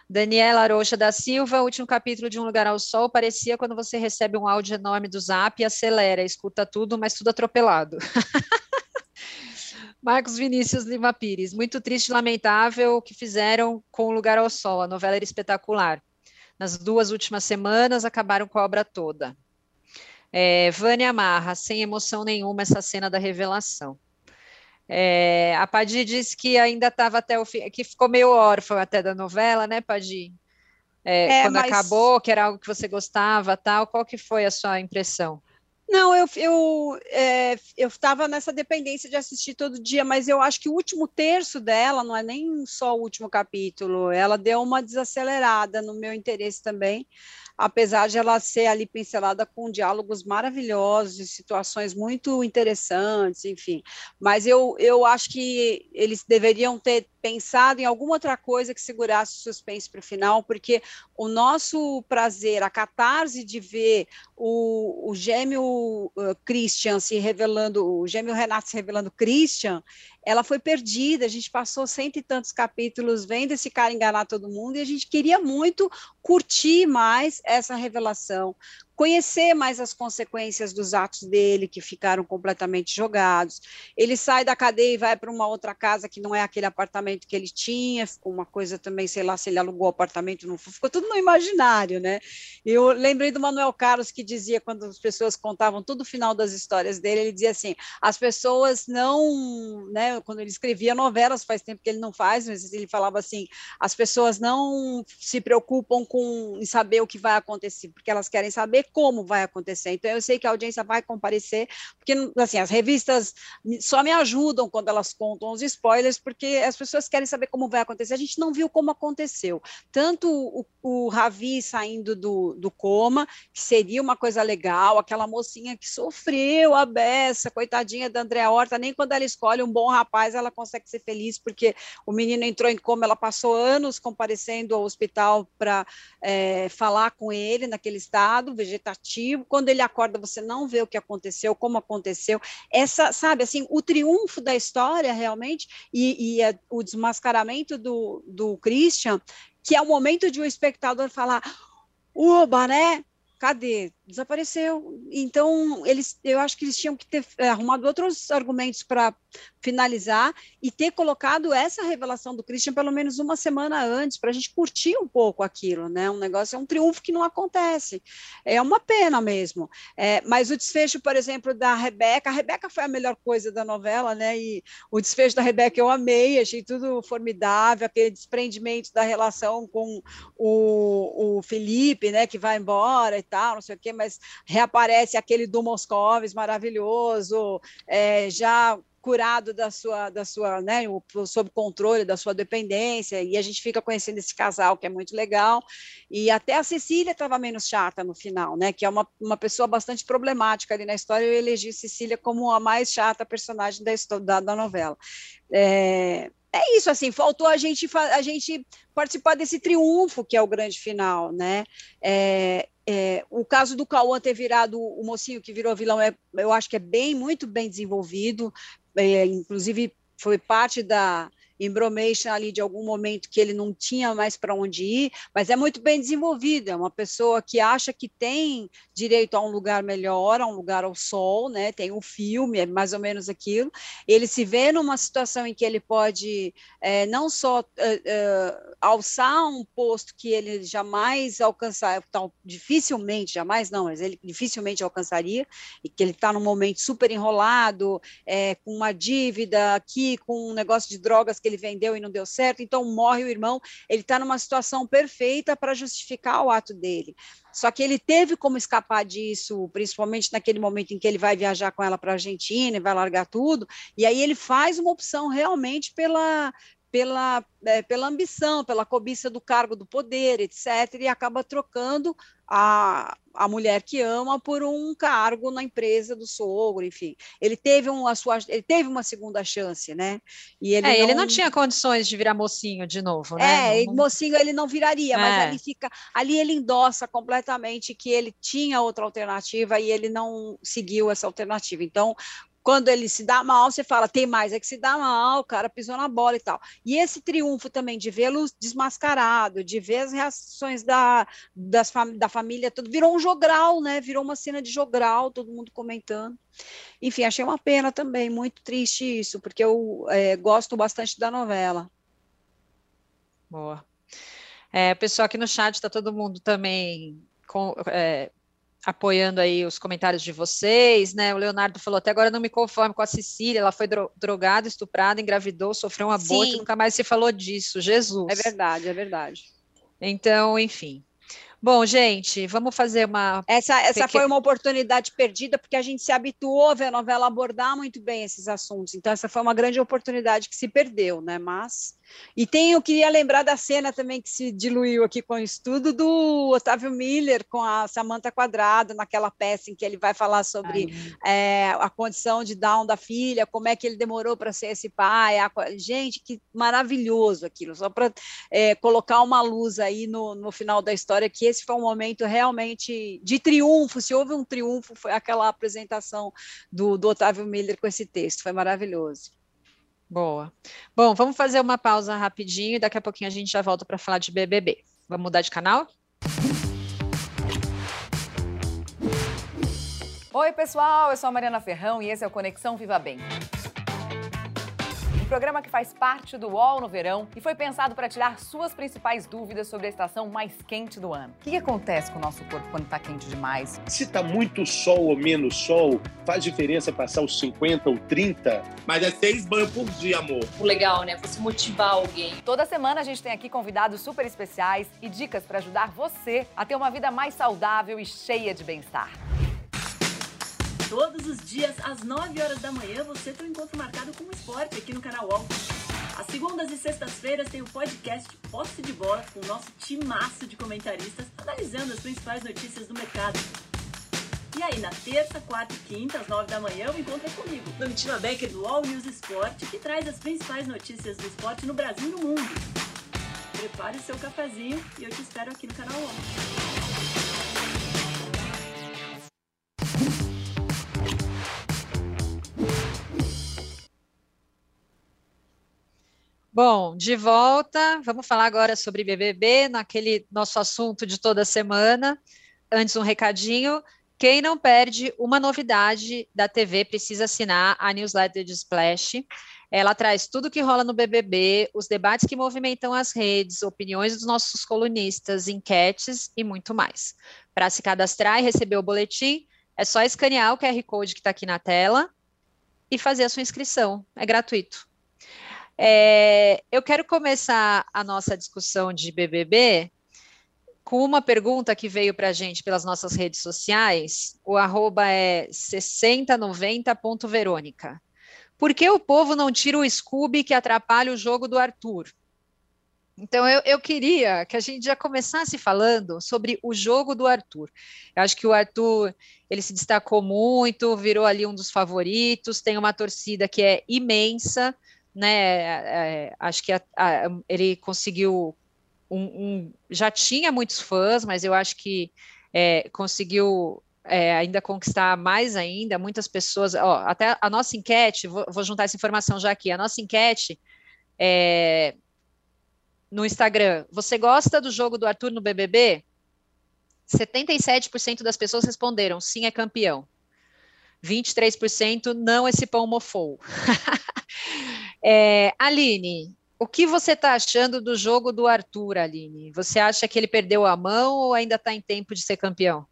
Daniela Arocha da Silva, último capítulo de Um Lugar ao Sol, parecia quando você recebe um áudio enorme do Zap e acelera, escuta tudo, mas tudo atropelado. [laughs] Marcos Vinícius Lima Pires, muito triste e lamentável o que fizeram com O Lugar ao Sol, a novela era espetacular. Nas duas últimas semanas acabaram com a obra toda. É, Vânia Marra, sem emoção nenhuma essa cena da revelação. É, a Padi disse que ainda estava até o fim, que ficou meio órfã até da novela, né, Padi? É, é, quando mas... acabou, que era algo que você gostava, tal. Qual que foi a sua impressão? Não, eu eu é, eu estava nessa dependência de assistir todo dia, mas eu acho que o último terço dela não é nem só o último capítulo. Ela deu uma desacelerada no meu interesse também apesar de ela ser ali pincelada com diálogos maravilhosos, situações muito interessantes, enfim. Mas eu, eu acho que eles deveriam ter pensado em alguma outra coisa que segurasse o suspense para o final, porque o nosso prazer, a catarse de ver o, o gêmeo uh, Christian se revelando, o gêmeo Renato se revelando Christian, ela foi perdida. A gente passou cento e tantos capítulos vendo esse cara enganar todo mundo e a gente queria muito curtir mais essa revelação, conhecer mais as consequências dos atos dele, que ficaram completamente jogados. Ele sai da cadeia e vai para uma outra casa que não é aquele apartamento que ele tinha, ficou uma coisa também, sei lá, se ele alugou o apartamento, não ficou tudo no imaginário, né? Eu lembrei do Manuel Carlos que dizia, quando as pessoas contavam todo o final das histórias dele, ele dizia assim: as pessoas não, né? Quando ele escrevia novelas, faz tempo que ele não faz, mas ele falava assim: as pessoas não se preocupam com em saber o que vai acontecer, porque elas querem saber como vai acontecer. Então, eu sei que a audiência vai comparecer, porque, assim, as revistas só me ajudam quando elas contam os spoilers, porque as pessoas querem saber como vai acontecer. A gente não viu como aconteceu. Tanto o, o Ravi saindo do, do coma, que seria uma coisa legal, aquela mocinha que sofreu a beça, coitadinha da Andréa Horta, nem quando ela escolhe um bom rapaz, ela consegue ser feliz, porque o menino entrou em coma, ela passou anos comparecendo ao hospital para é, falar com ele naquele estado, vegetativo. Quando ele acorda, você não vê o que aconteceu, como aconteceu. Essa, sabe, assim, o triunfo da história realmente e, e a, o desmascaramento do, do Christian, que é o momento de o espectador falar: oba, né? Cadê? Desapareceu. Então, eles, eu acho que eles tinham que ter é, arrumado outros argumentos para finalizar e ter colocado essa revelação do Christian pelo menos uma semana antes, para a gente curtir um pouco aquilo, né? Um negócio é um triunfo que não acontece. É uma pena mesmo. É, mas o desfecho, por exemplo, da Rebeca, a Rebeca foi a melhor coisa da novela, né? E o desfecho da Rebeca eu amei, achei tudo formidável, aquele desprendimento da relação com o, o Felipe, né? Que vai embora e tal, não sei o quê, mas reaparece aquele do Moscovis maravilhoso, é, já curado da sua, da sua, né, sob controle da sua dependência, e a gente fica conhecendo esse casal que é muito legal, e até a Cecília estava menos chata no final, né, que é uma, uma pessoa bastante problemática ali na história, eu elegi Cecília como a mais chata personagem da, da, da novela. É, é isso, assim, faltou a gente, a gente participar desse triunfo que é o grande final, né? É, é, o caso do Cauã ter virado o mocinho que virou vilão, é, eu acho que é bem, muito bem desenvolvido, é, inclusive foi parte da, embromation ali de algum momento que ele não tinha mais para onde ir, mas é muito bem desenvolvida, é uma pessoa que acha que tem direito a um lugar melhor, a um lugar ao sol, né? Tem um filme, é mais ou menos aquilo. Ele se vê numa situação em que ele pode é, não só é, é, alçar um posto que ele jamais alcançar, tal, dificilmente, jamais não, mas ele dificilmente alcançaria, e que ele está num momento super enrolado, é, com uma dívida aqui, com um negócio de drogas que ele vendeu e não deu certo, então morre o irmão, ele está numa situação perfeita para justificar o ato dele. Só que ele teve como escapar disso, principalmente naquele momento em que ele vai viajar com ela para a Argentina e vai largar tudo, e aí ele faz uma opção realmente pela pela, é, pela ambição, pela cobiça do cargo, do poder, etc., e acaba trocando a, a mulher que ama por um cargo na empresa do sogro, enfim. Ele teve uma sua, ele teve uma segunda chance, né? E ele, é, não... ele não tinha condições de virar mocinho de novo, né? É, não... mocinho ele não viraria, é. mas ali fica, ali ele endossa completamente que ele tinha outra alternativa e ele não seguiu essa alternativa. Então, quando ele se dá mal, você fala, tem mais é que se dá mal, o cara pisou na bola e tal. E esse triunfo também de vê-lo desmascarado, de ver as reações da, das, da família, tudo virou um jogral, né? Virou uma cena de jogral, todo mundo comentando. Enfim, achei uma pena também, muito triste isso, porque eu é, gosto bastante da novela. Boa. É, pessoal aqui no chat está todo mundo também com, é, apoiando aí os comentários de vocês, né? O Leonardo falou: até agora não me conformo com a Cecília, ela foi drogada, estuprada, engravidou, sofreu um aborto, Sim. nunca mais se falou disso. Jesus. É verdade, é verdade. Então, enfim. Bom, gente, vamos fazer uma. Essa, essa foi uma oportunidade perdida, porque a gente se habituou a ver a novela abordar muito bem esses assuntos. Então, essa foi uma grande oportunidade que se perdeu, né? Mas e tem, eu queria lembrar da cena também que se diluiu aqui com o estudo do Otávio Miller com a Samantha Quadrado, naquela peça em que ele vai falar sobre é, a condição de Down da filha, como é que ele demorou para ser esse pai. A... Gente, que maravilhoso aquilo, só para é, colocar uma luz aí no, no final da história, que esse foi um momento realmente de triunfo. Se houve um triunfo, foi aquela apresentação do, do Otávio Miller com esse texto, foi maravilhoso. Boa. Bom, vamos fazer uma pausa rapidinho e daqui a pouquinho a gente já volta para falar de BBB. Vamos mudar de canal? Oi, pessoal, eu sou a Mariana Ferrão e esse é o Conexão Viva Bem programa que faz parte do UOL no verão e foi pensado para tirar suas principais dúvidas sobre a estação mais quente do ano. O que, que acontece com o nosso corpo quando está quente demais? Se está muito sol ou menos sol, faz diferença passar os 50 ou 30? Mas é seis banhos por dia, amor. O legal, né? Você motivar alguém. Toda semana a gente tem aqui convidados super especiais e dicas para ajudar você a ter uma vida mais saudável e cheia de bem-estar. Todos os dias, às 9 horas da manhã, você tem um encontro marcado com o esporte aqui no canal UOL. Às segundas e sextas-feiras tem o podcast Posse de Bola com o nosso timaço de comentaristas analisando as principais notícias do mercado. E aí, na terça, quarta e quinta, às 9 da manhã, o encontro é comigo, Domitila Becker, do All News Esporte, que traz as principais notícias do esporte no Brasil e no mundo. Prepare o seu cafezinho e eu te espero aqui no canal UOL. Bom, de volta, vamos falar agora sobre BBB, naquele nosso assunto de toda semana. Antes, um recadinho: quem não perde uma novidade da TV precisa assinar a newsletter de Splash. Ela traz tudo que rola no BBB, os debates que movimentam as redes, opiniões dos nossos colunistas, enquetes e muito mais. Para se cadastrar e receber o boletim, é só escanear o QR Code que está aqui na tela e fazer a sua inscrição. É gratuito. É, eu quero começar a nossa discussão de BBB com uma pergunta que veio para a gente pelas nossas redes sociais. O arroba é 6090.verônica. Por que o povo não tira o Scooby que atrapalha o jogo do Arthur? Então, eu, eu, queria que a gente já começasse falando sobre o jogo do Arthur. Eu acho que o Arthur ele se destacou muito, virou ali um dos favoritos, tem uma torcida que é imensa, né? É, é, acho que a, a, ele conseguiu um, um, já tinha muitos fãs, mas eu acho que é, conseguiu é, ainda conquistar mais ainda, muitas pessoas, ó, até a nossa enquete, vou, vou, juntar essa informação já aqui, a nossa enquete é, no Instagram, você gosta do jogo do Arthur no BBB? 77% das pessoas responderam sim, é campeão. 23% não, esse pão mofou. [laughs] É, Aline, o que você está achando do jogo do Arthur, Aline? Você acha que ele perdeu a mão ou ainda está em tempo de ser campeão?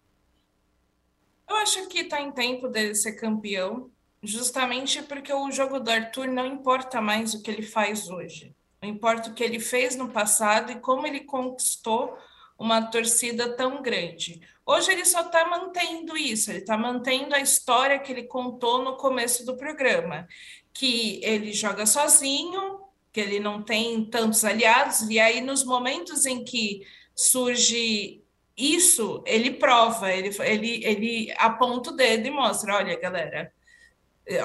Eu acho que está em tempo de ser campeão, justamente porque o jogo do Arthur não importa mais o que ele faz hoje. Não importa o que ele fez no passado e como ele conquistou uma torcida tão grande. Hoje ele só está mantendo isso, ele está mantendo a história que ele contou no começo do programa, que ele joga sozinho que ele não tem tantos aliados, e aí nos momentos em que surge isso, ele prova, ele, ele, ele aponta o dedo e mostra: olha, galera,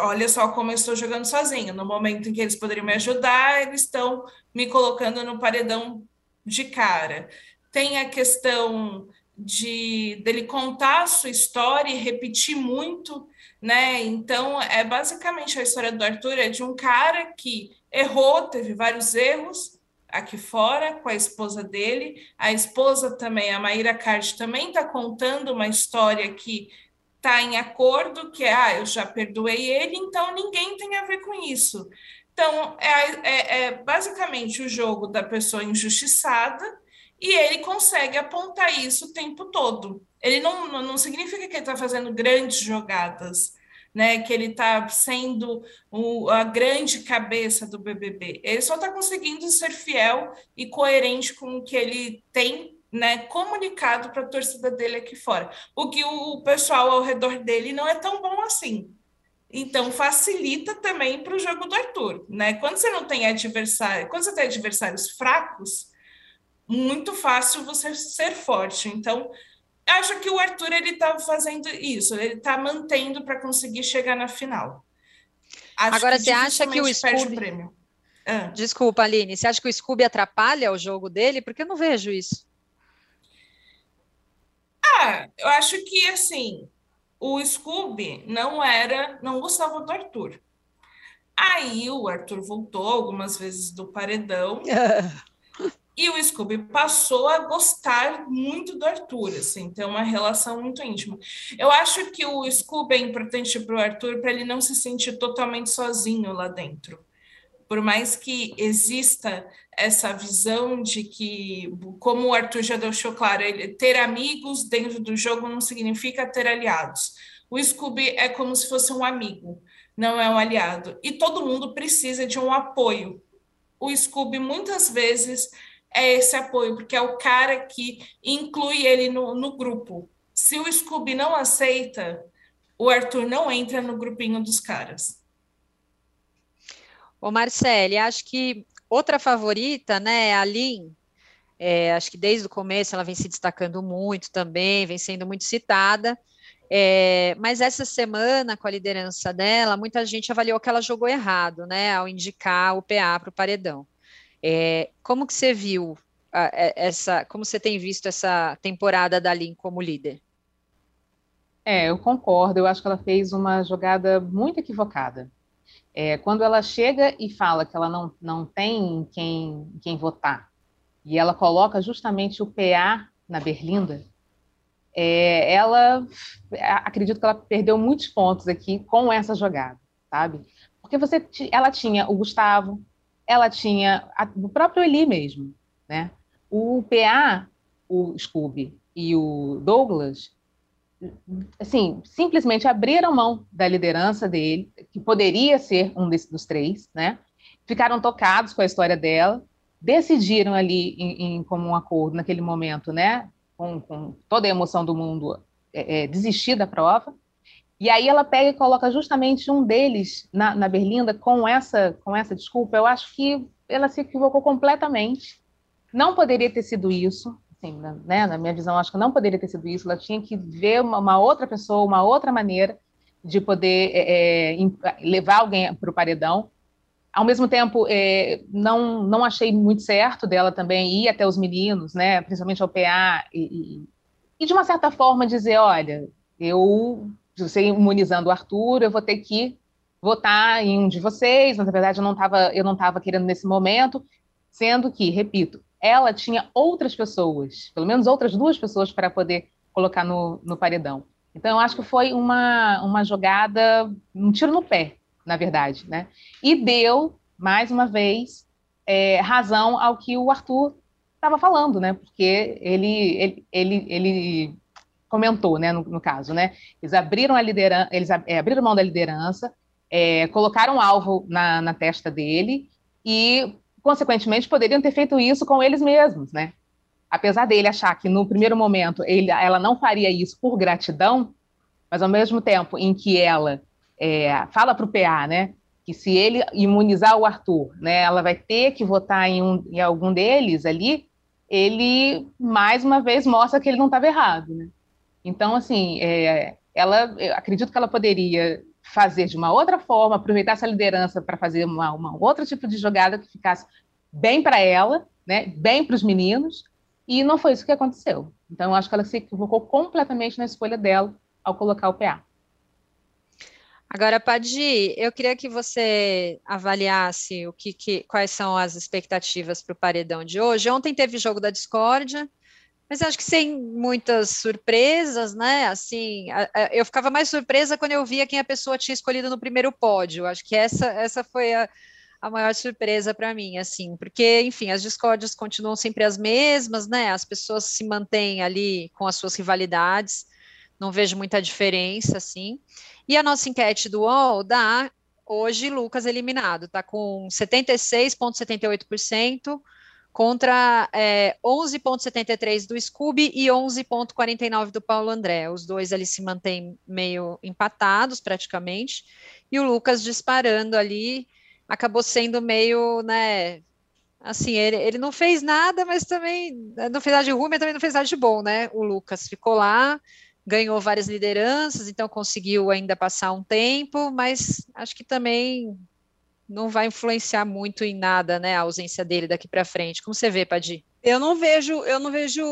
olha só como eu estou jogando sozinho. No momento em que eles poderiam me ajudar, eles estão me colocando no paredão de cara. Tem a questão de dele contar a sua história e repetir muito, né? Então, é basicamente a história do Arthur é de um cara que errou, teve vários erros aqui fora com a esposa dele. A esposa também, a Maíra Card, também está contando uma história que está em acordo, que é, ah, eu já perdoei ele, então ninguém tem a ver com isso. Então, é, é, é basicamente o jogo da pessoa injustiçada e ele consegue apontar isso o tempo todo. Ele não, não significa que ele está fazendo grandes jogadas, né? Que ele está sendo o, a grande cabeça do BBB. Ele só está conseguindo ser fiel e coerente com o que ele tem né, comunicado para a torcida dele aqui fora. O que o pessoal ao redor dele não é tão bom assim. Então facilita também para o jogo do Arthur, né? Quando você não tem adversário, quando você tem adversários fracos, muito fácil você ser forte. Então, acho que o Arthur ele está fazendo isso, ele está mantendo para conseguir chegar na final. Acho Agora, você acha que o Scooby... O prêmio. Ah. Desculpa, Aline, você acha que o Scooby atrapalha o jogo dele? Porque eu não vejo isso. Ah, eu acho que assim, o Scooby não era, não gostava do Arthur. Aí o Arthur voltou algumas vezes do paredão. [laughs] E o Scooby passou a gostar muito do Arthur, assim, ter uma relação muito íntima. Eu acho que o Scooby é importante para o Arthur para ele não se sentir totalmente sozinho lá dentro. Por mais que exista essa visão de que, como o Arthur já deixou claro, ele, ter amigos dentro do jogo não significa ter aliados. O Scooby é como se fosse um amigo, não é um aliado. E todo mundo precisa de um apoio. O Scooby muitas vezes é esse apoio, porque é o cara que inclui ele no, no grupo. Se o Scooby não aceita, o Arthur não entra no grupinho dos caras. Ô Marcele, acho que outra favorita, né, é a Lin, é, acho que desde o começo ela vem se destacando muito também, vem sendo muito citada, é, mas essa semana, com a liderança dela, muita gente avaliou que ela jogou errado, né, ao indicar o PA para o paredão. É, como que você viu a, essa, como você tem visto essa temporada da Lin como líder? É, eu concordo. Eu acho que ela fez uma jogada muito equivocada. É, quando ela chega e fala que ela não, não tem quem, quem votar, e ela coloca justamente o PA na Berlinda, é, ela acredito que ela perdeu muitos pontos aqui com essa jogada, sabe? Porque você, ela tinha o Gustavo, ela tinha a, o próprio Eli mesmo, né? O PA, o Scooby e o Douglas, assim, simplesmente abriram mão da liderança dele, que poderia ser um desses, dos três, né? Ficaram tocados com a história dela, decidiram ali em, em comum acordo naquele momento, né? Com, com toda a emoção do mundo, é, é, desistir da prova e aí ela pega e coloca justamente um deles na, na Berlinda com essa, com essa desculpa. Eu acho que ela se equivocou completamente. Não poderia ter sido isso. Assim, né? Na minha visão, acho que não poderia ter sido isso. Ela tinha que ver uma, uma outra pessoa, uma outra maneira de poder é, é levar alguém para o paredão. Ao mesmo tempo, é, não, não achei muito certo dela também ir até os meninos, né? principalmente ao PA, e, e, e de uma certa forma dizer: olha, eu você imunizando o Arthur, eu vou ter que votar em um de vocês, mas na verdade eu não estava eu não estava querendo nesse momento, sendo que, repito, ela tinha outras pessoas, pelo menos outras duas pessoas para poder colocar no, no paredão. Então eu acho que foi uma, uma jogada, um tiro no pé, na verdade, né? E deu, mais uma vez, é, razão ao que o Arthur estava falando, né? Porque ele, ele, ele, ele comentou, né, no, no caso, né? Eles abriram a liderança, eles é, abriram mão da liderança, é, colocaram um alvo na, na testa dele e, consequentemente, poderiam ter feito isso com eles mesmos, né? Apesar dele achar que no primeiro momento ele, ela não faria isso por gratidão, mas ao mesmo tempo em que ela é, fala para o PA, né, que se ele imunizar o Arthur, né, ela vai ter que votar em, um, em algum deles ali, ele mais uma vez mostra que ele não estava errado, né? Então, assim, é, ela, acredito que ela poderia fazer de uma outra forma, aproveitar essa liderança para fazer uma, uma outro tipo de jogada que ficasse bem para ela, né, bem para os meninos, e não foi isso que aconteceu. Então, eu acho que ela se equivocou completamente na escolha dela ao colocar o PA. Agora, Padi, eu queria que você avaliasse o que, que quais são as expectativas para o paredão de hoje. Ontem teve jogo da discórdia, mas acho que sem muitas surpresas, né? Assim, eu ficava mais surpresa quando eu via quem a pessoa tinha escolhido no primeiro pódio. Acho que essa, essa foi a, a maior surpresa para mim, assim, porque, enfim, as discórdias continuam sempre as mesmas, né? As pessoas se mantêm ali com as suas rivalidades, não vejo muita diferença, assim. E a nossa enquete do UOL dá hoje Lucas eliminado, tá com 76,78% contra é, 11,73 do Scooby e 11,49 do Paulo André. Os dois ali se mantêm meio empatados praticamente, e o Lucas disparando ali acabou sendo meio, né? Assim, ele, ele não fez nada, mas também não fez nada de ruim, mas também não fez nada de bom, né? O Lucas ficou lá, ganhou várias lideranças, então conseguiu ainda passar um tempo, mas acho que também não vai influenciar muito em nada, né, a ausência dele daqui para frente. Como você vê, Padi? Eu não vejo, eu não vejo,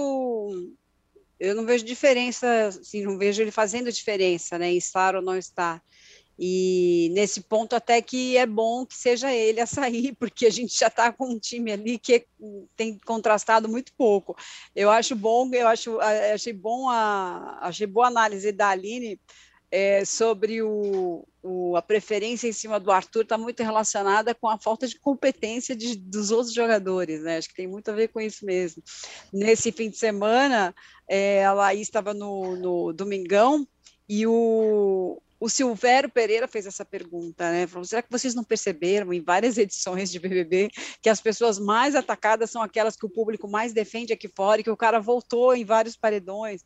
eu não vejo diferença, assim, não vejo ele fazendo diferença, né, em estar ou não estar. E nesse ponto até que é bom que seja ele a [laughs] sair, porque a gente já está com um time ali que tem contrastado muito pouco. Eu acho bom, eu acho, achei bom a, achei boa análise da Aline, é, sobre o, o, a preferência em cima do Arthur está muito relacionada com a falta de competência de, dos outros jogadores, né? Acho que tem muito a ver com isso mesmo. Nesse fim de semana, é, a Laís estava no, no Domingão e o, o Silvério Pereira fez essa pergunta, né? Falou, será que vocês não perceberam em várias edições de BBB que as pessoas mais atacadas são aquelas que o público mais defende aqui fora e que o cara voltou em vários paredões?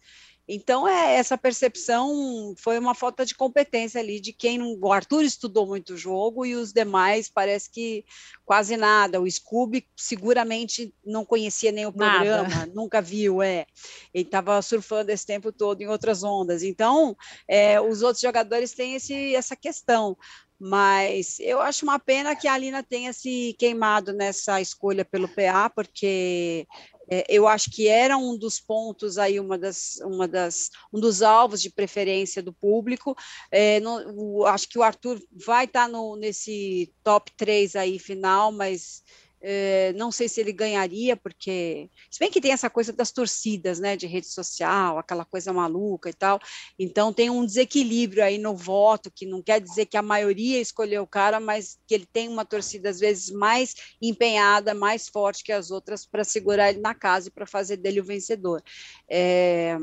Então, é, essa percepção foi uma falta de competência ali de quem não. O Arthur estudou muito o jogo e os demais parece que quase nada. O Scooby seguramente não conhecia nem o programa, nada. nunca viu, é. Ele estava surfando esse tempo todo em outras ondas. Então, é, os outros jogadores têm esse, essa questão. Mas eu acho uma pena que a Alina tenha se queimado nessa escolha pelo PA, porque é, eu acho que era um dos pontos aí, uma das, uma das, um dos alvos de preferência do público. É, no, acho que o Arthur vai estar tá nesse top 3 aí final, mas é, não sei se ele ganharia, porque. Se bem que tem essa coisa das torcidas, né, de rede social, aquela coisa maluca e tal. Então tem um desequilíbrio aí no voto, que não quer dizer que a maioria escolheu o cara, mas que ele tem uma torcida, às vezes, mais empenhada, mais forte que as outras para segurar ele na casa e para fazer dele o vencedor. É,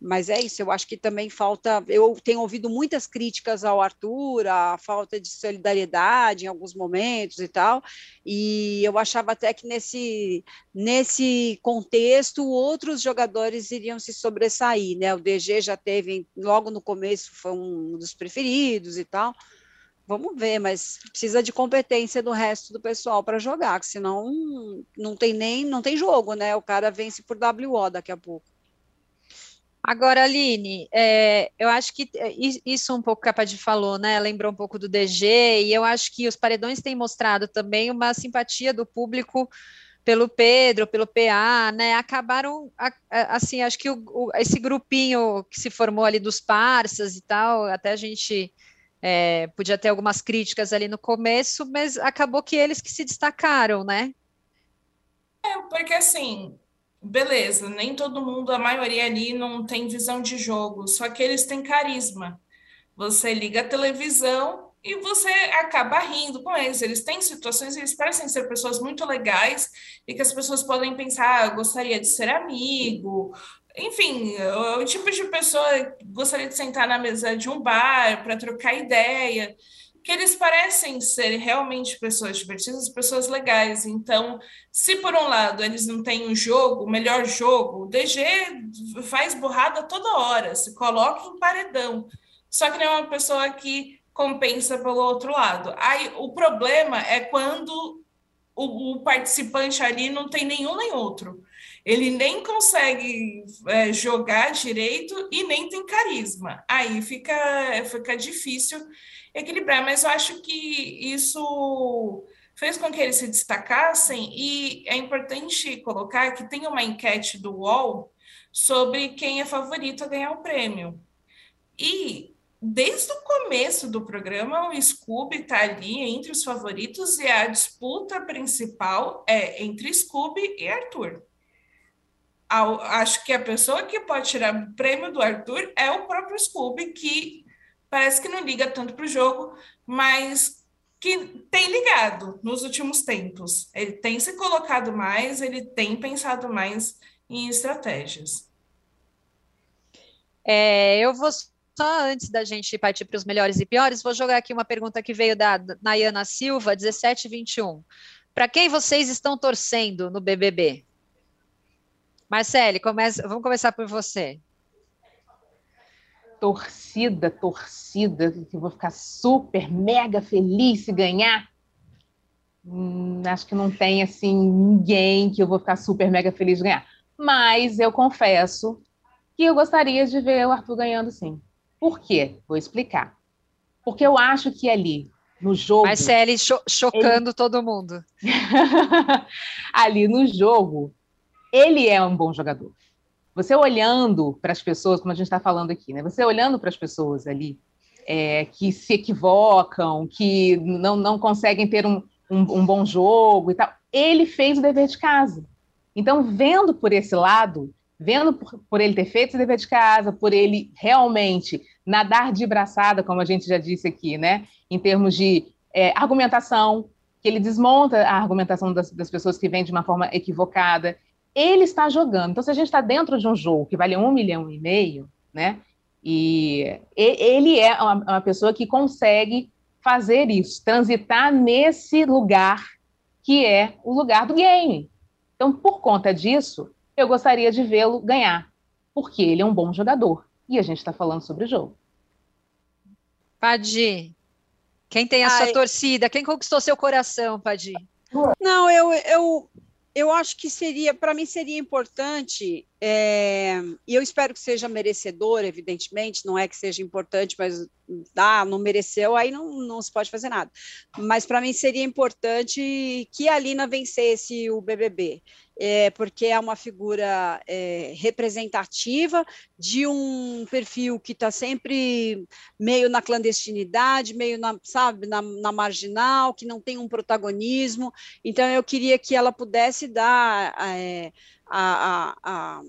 mas é isso, eu acho que também falta. Eu tenho ouvido muitas críticas ao Arthur, a falta de solidariedade em alguns momentos e tal, e eu achava até que nesse, nesse contexto outros jogadores iriam se sobressair, né? O DG já teve, logo no começo, foi um dos preferidos e tal. Vamos ver, mas precisa de competência do resto do pessoal para jogar, senão não tem nem não tem jogo, né? O cara vence por WO daqui a pouco. Agora, Aline, é, eu acho que é, isso um pouco que a Paty falou, né? Lembrou um pouco do DG, e eu acho que os paredões têm mostrado também uma simpatia do público pelo Pedro, pelo PA, né? Acabaram, assim, acho que o, o, esse grupinho que se formou ali dos parças e tal, até a gente é, podia ter algumas críticas ali no começo, mas acabou que eles que se destacaram, né? É, porque assim, beleza, nem todo mundo, a maioria ali não tem visão de jogo, só que eles têm carisma. Você liga a televisão e você acaba rindo com eles. Eles têm situações, eles parecem ser pessoas muito legais e que as pessoas podem pensar, ah, gostaria de ser amigo. Enfim, o, tipo de pessoa gostaria de sentar na mesa de um bar para trocar ideia que eles parecem ser realmente pessoas divertidas, pessoas legais. Então, se por um lado eles não têm um jogo, o melhor jogo, o DG faz burrada toda hora, se coloca em paredão. Só que não é uma pessoa que compensa pelo outro lado. Aí o problema é quando o, o participante ali não tem nenhum nem outro. Ele nem consegue é, jogar direito e nem tem carisma. Aí fica, fica difícil equilibrar, mas eu acho que isso fez com que eles se destacassem e é importante colocar que tem uma enquete do UOL sobre quem é favorito a ganhar o prêmio. E desde o começo do programa, o Scooby está ali entre os favoritos e a disputa principal é entre Scooby e Arthur. Acho que a pessoa que pode tirar o prêmio do Arthur é o próprio Scooby, que parece que não liga tanto para o jogo, mas que tem ligado nos últimos tempos. Ele tem se colocado mais, ele tem pensado mais em estratégias. É, eu vou só antes da gente partir para os melhores e piores, vou jogar aqui uma pergunta que veio da Nayana Silva, 1721. Para quem vocês estão torcendo no BBB? Marcele, vamos começar por você. Torcida, torcida, que eu vou ficar super, mega feliz se ganhar. Hum, acho que não tem assim ninguém que eu vou ficar super, mega feliz de ganhar. Mas eu confesso que eu gostaria de ver o Arthur ganhando sim. Por quê? Vou explicar. Porque eu acho que ali, no jogo. Marcele cho chocando ele... todo mundo. [laughs] ali no jogo, ele é um bom jogador. Você olhando para as pessoas, como a gente está falando aqui, né? Você olhando para as pessoas ali é, que se equivocam, que não, não conseguem ter um, um, um bom jogo e tal, ele fez o dever de casa. Então, vendo por esse lado, vendo por, por, ele ter feito esse dever de casa, por ele realmente nadar de braçada, como a gente já disse aqui, né? Em termos de é, argumentação, que ele desmonta a argumentação das, das, pessoas que vêm de uma forma equivocada. Ele está jogando. Então, se a gente está dentro de um jogo que vale um milhão e meio, né? E ele é uma, uma pessoa que consegue fazer isso, transitar nesse lugar que é o lugar do game. Então, por conta disso, eu gostaria de vê-lo ganhar, porque ele é um bom jogador. E a gente está falando sobre o jogo. Padi, quem tem a Ai. sua torcida? Quem conquistou seu coração, Padi? Não, eu, eu, eu acho que seria, para mim seria importante, é, e eu espero que seja merecedor, evidentemente, não é que seja importante, mas ah, não mereceu, aí não, não se pode fazer nada. Mas para mim seria importante que a Lina vencesse o BBB é, porque é uma figura é, representativa de um perfil que está sempre meio na clandestinidade, meio na, sabe, na, na, marginal, que não tem um protagonismo. Então, eu queria que ela pudesse dar é, a, a, a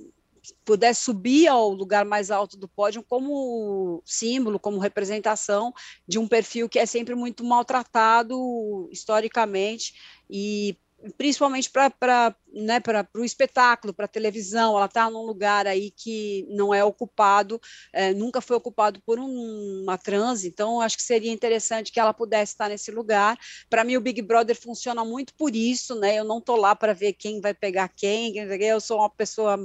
pudesse subir ao lugar mais alto do pódio como símbolo, como representação de um perfil que é sempre muito maltratado historicamente e principalmente para né, o espetáculo, para a televisão, ela está num lugar aí que não é ocupado, é, nunca foi ocupado por um, uma trans, então acho que seria interessante que ela pudesse estar nesse lugar. Para mim, o Big Brother funciona muito por isso, né? Eu não estou lá para ver quem vai pegar quem, eu sou uma pessoa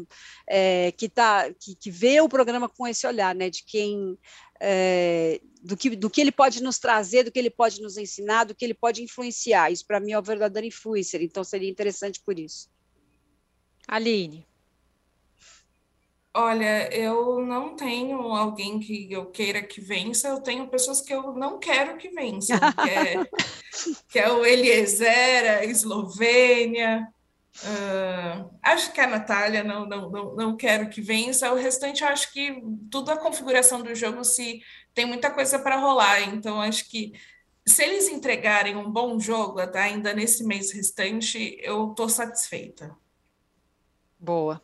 é, que, tá, que, que vê o programa com esse olhar, né? De quem é, do, que, do que ele pode nos trazer, do que ele pode nos ensinar, do que ele pode influenciar. Isso, para mim, é o verdadeiro influencer, então seria interessante por isso. Aline. Olha, eu não tenho alguém que eu queira que vença, eu tenho pessoas que eu não quero que vençam, que é, [laughs] que é o Eliezer, a Eslovênia, Uh, acho que a Natália não, não, não, não quero que vença. O restante, eu acho que tudo a configuração do jogo se tem muita coisa para rolar. Então, acho que se eles entregarem um bom jogo ainda nesse mês restante, eu estou satisfeita. Boa.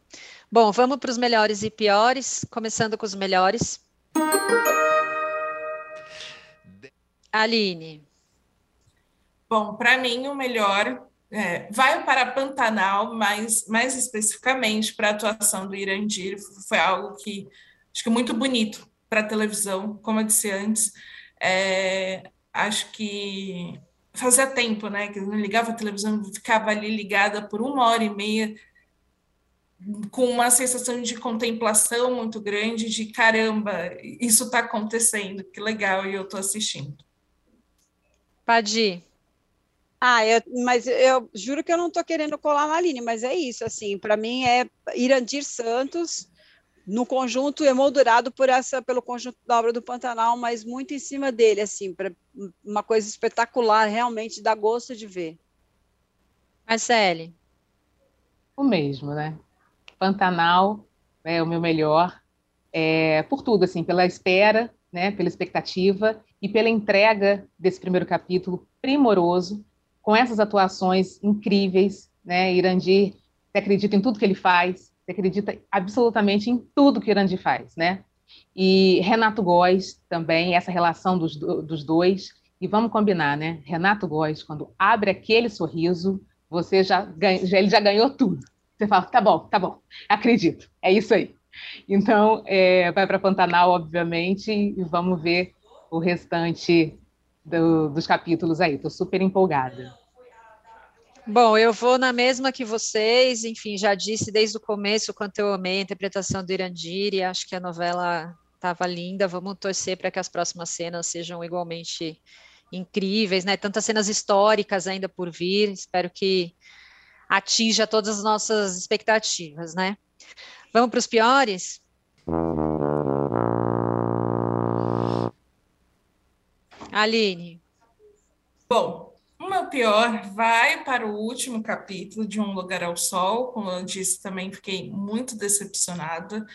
Bom, vamos para os melhores e piores, começando com os melhores. Aline. Bom, para mim, o melhor é, vai para Pantanal, mas mais especificamente para a atuação do Irandir, foi algo que acho que muito bonito para a televisão, como eu disse antes. É, acho que fazia tempo, né, que eu não ligava a televisão, ficava ali ligada por uma hora e meia, com uma sensação de contemplação muito grande, de caramba, isso está acontecendo, que legal, e eu estou assistindo. Padi. Ah, eu, mas eu juro que eu não estou querendo colar na Aline, mas é isso, assim, para mim é Irandir Santos no conjunto emoldurado por essa pelo conjunto da obra do Pantanal, mas muito em cima dele, assim, para uma coisa espetacular, realmente dá gosto de ver. Marcele. O mesmo, né? Pantanal é o meu melhor, é, por tudo, assim, pela espera, né, pela expectativa e pela entrega desse primeiro capítulo primoroso, com essas atuações incríveis, né? Irandir, você acredita em tudo que ele faz, você acredita absolutamente em tudo que Irandir faz, né? E Renato Góes também, essa relação dos, dos dois, e vamos combinar, né? Renato Góes, quando abre aquele sorriso, você já, ganha, já ele já ganhou tudo. Você fala, tá bom, tá bom, acredito, é isso aí. Então, é, vai para Pantanal, obviamente, e vamos ver o restante do, dos capítulos aí. Estou super empolgada. Bom, eu vou na mesma que vocês, enfim, já disse desde o começo quanto eu amei a interpretação do Irandiri, acho que a novela estava linda, vamos torcer para que as próximas cenas sejam igualmente incríveis, né? Tantas cenas históricas ainda por vir, espero que atinja todas as nossas expectativas, né? Vamos para os piores? Aline. Bom, pior vai para o último capítulo de Um Lugar ao Sol. Como eu disse, também fiquei muito decepcionada.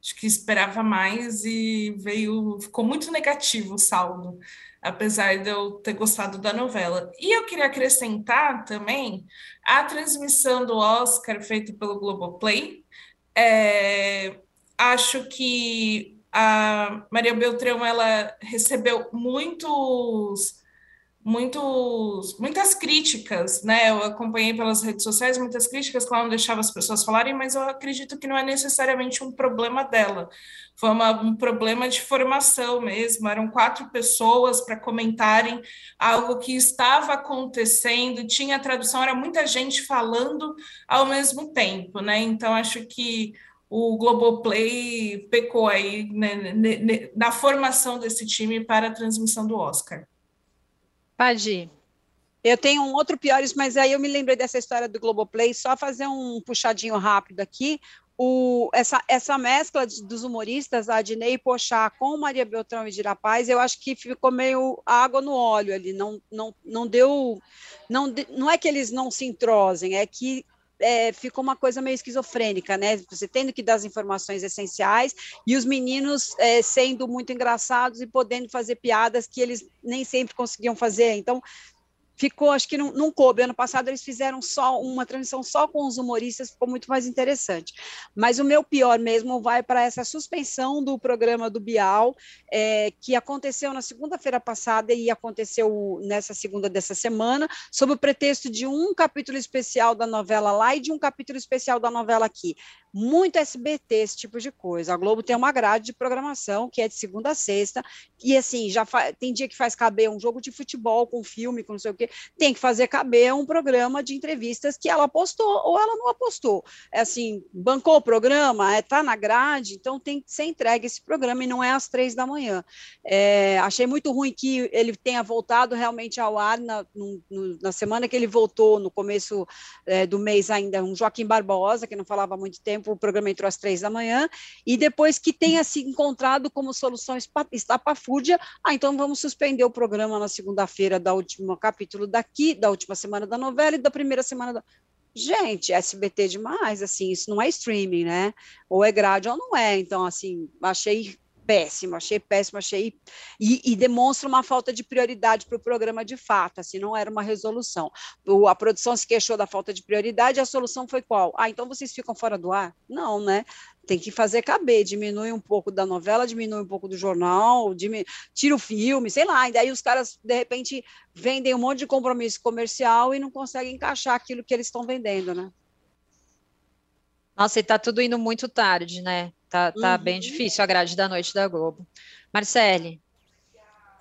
Acho que esperava mais e veio, ficou muito negativo o saldo, apesar de eu ter gostado da novela. E eu queria acrescentar também a transmissão do Oscar feita pelo Globoplay. É, acho que a Maria Beltrão ela recebeu muitos muitos, muitas críticas, né? Eu acompanhei pelas redes sociais muitas críticas que ela não deixava as pessoas falarem, mas eu acredito que não é necessariamente um problema dela. Foi uma, um problema de formação mesmo. Eram quatro pessoas para comentarem algo que estava acontecendo, tinha tradução, era muita gente falando ao mesmo tempo, né? Então acho que o Globoplay pecou aí né, na formação desse time para a transmissão do Oscar. Padi. Eu tenho um outro piores, mas aí eu me lembrei dessa história do Globoplay, só fazer um puxadinho rápido aqui. O, essa, essa mescla de, dos humoristas, Adnei Pochá com Maria Beltrão e Dirapaz, eu acho que ficou meio água no óleo ali, não, não, não deu, não, não é que eles não se entrosem, é que é, ficou uma coisa meio esquizofrênica, né? Você tendo que dar as informações essenciais e os meninos é, sendo muito engraçados e podendo fazer piadas que eles nem sempre conseguiam fazer. Então, ficou, acho que não, não coube. Ano passado eles fizeram só uma transmissão só com os humoristas, ficou muito mais interessante. Mas o meu pior mesmo vai para essa suspensão do programa do Bial, é, que aconteceu na segunda-feira passada e aconteceu nessa segunda dessa semana, sob o pretexto de um capítulo especial da novela lá e de um capítulo especial da novela aqui muito SBT, esse tipo de coisa. A Globo tem uma grade de programação que é de segunda a sexta, e assim, já tem dia que faz caber um jogo de futebol com filme, com não sei o quê, tem que fazer caber um programa de entrevistas que ela apostou ou ela não apostou. É assim, bancou o programa, está é, tá na grade, então tem que ser entregue esse programa e não é às três da manhã. É, achei muito ruim que ele tenha voltado realmente ao ar na, no, na semana que ele voltou, no começo é, do mês ainda, um Joaquim Barbosa, que não falava há muito tempo, o programa entrou às três da manhã, e depois que tenha se encontrado como solução estapafúrdia, ah, então vamos suspender o programa na segunda-feira da última capítulo daqui, da última semana da novela e da primeira semana da... Gente, SBT demais, assim, isso não é streaming, né? Ou é grade ou não é, então, assim, achei péssimo, achei péssimo, achei. E, e demonstra uma falta de prioridade para o programa de fato, assim, não era uma resolução. O, a produção se queixou da falta de prioridade, a solução foi qual? Ah, então vocês ficam fora do ar? Não, né? Tem que fazer caber, diminui um pouco da novela, diminui um pouco do jornal, diminui, tira o filme, sei lá, e daí os caras, de repente, vendem um monte de compromisso comercial e não conseguem encaixar aquilo que eles estão vendendo, né? Nossa, e tá tudo indo muito tarde, né? Tá, tá uhum. bem difícil a grade da noite da Globo. Marcele.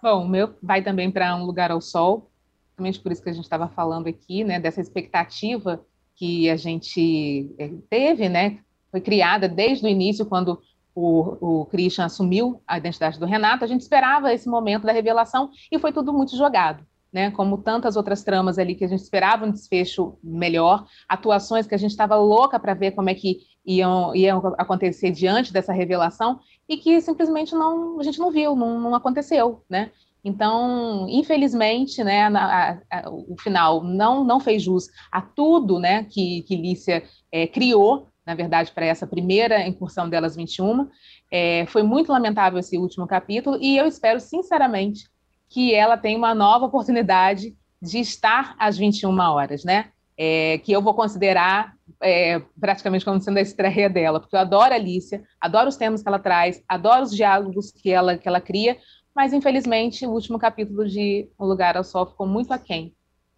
Bom, o meu vai também para Um Lugar ao Sol, justamente por isso que a gente estava falando aqui, né, dessa expectativa que a gente eh, teve, né, foi criada desde o início, quando o, o Christian assumiu a identidade do Renato, a gente esperava esse momento da revelação e foi tudo muito jogado. né, como tantas outras tramas ali que a gente esperava um desfecho melhor, atuações que a gente estava louca para ver como é que iam, iam acontecer diante dessa revelação e que simplesmente não a gente não viu, não, não aconteceu, né? Então, infelizmente, né, a, a, o final não, não fez jus a tudo né, que, que Lícia é, criou, na verdade, para essa primeira incursão delas 21. É, foi muito lamentável esse último capítulo, e eu espero, sinceramente, que ela tenha uma nova oportunidade de estar às 21 horas, né? É, que eu vou considerar é, praticamente como sendo a estreia dela, porque eu adoro a Alicia, adoro os temas que ela traz, adoro os diálogos que ela, que ela cria, mas infelizmente o último capítulo de O Lugar ao Sol ficou muito aquém.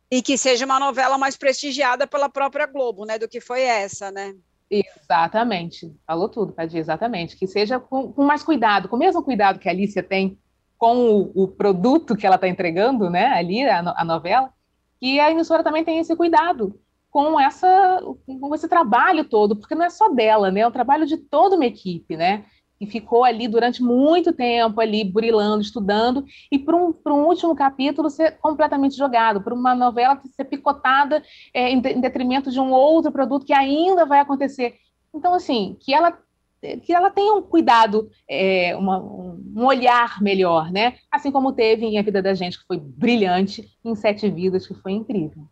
E que seja uma novela mais prestigiada pela própria Globo, né, do que foi essa, né? Exatamente, falou tudo, Padir, exatamente. Que seja com, com, mais cuidado, com o mesmo cuidado que a Alicia tem com o, o produto que ela está entregando, né, ali, a, a, novela, que a emissora também tem esse cuidado com, essa, com esse trabalho todo, porque não é só dela, né, é o trabalho de toda uma equipe, né, que ficou ali durante muito tempo, ali burilando, estudando, e para um, um último capítulo ser completamente jogado, para uma novela ser picotada é, em detrimento de um outro produto que ainda vai acontecer. Então, assim, que ela que ela tenha um cuidado, é, uma, um olhar melhor, né? Assim como teve em A Vida da Gente, que foi brilhante, em Sete Vidas, que foi incrível.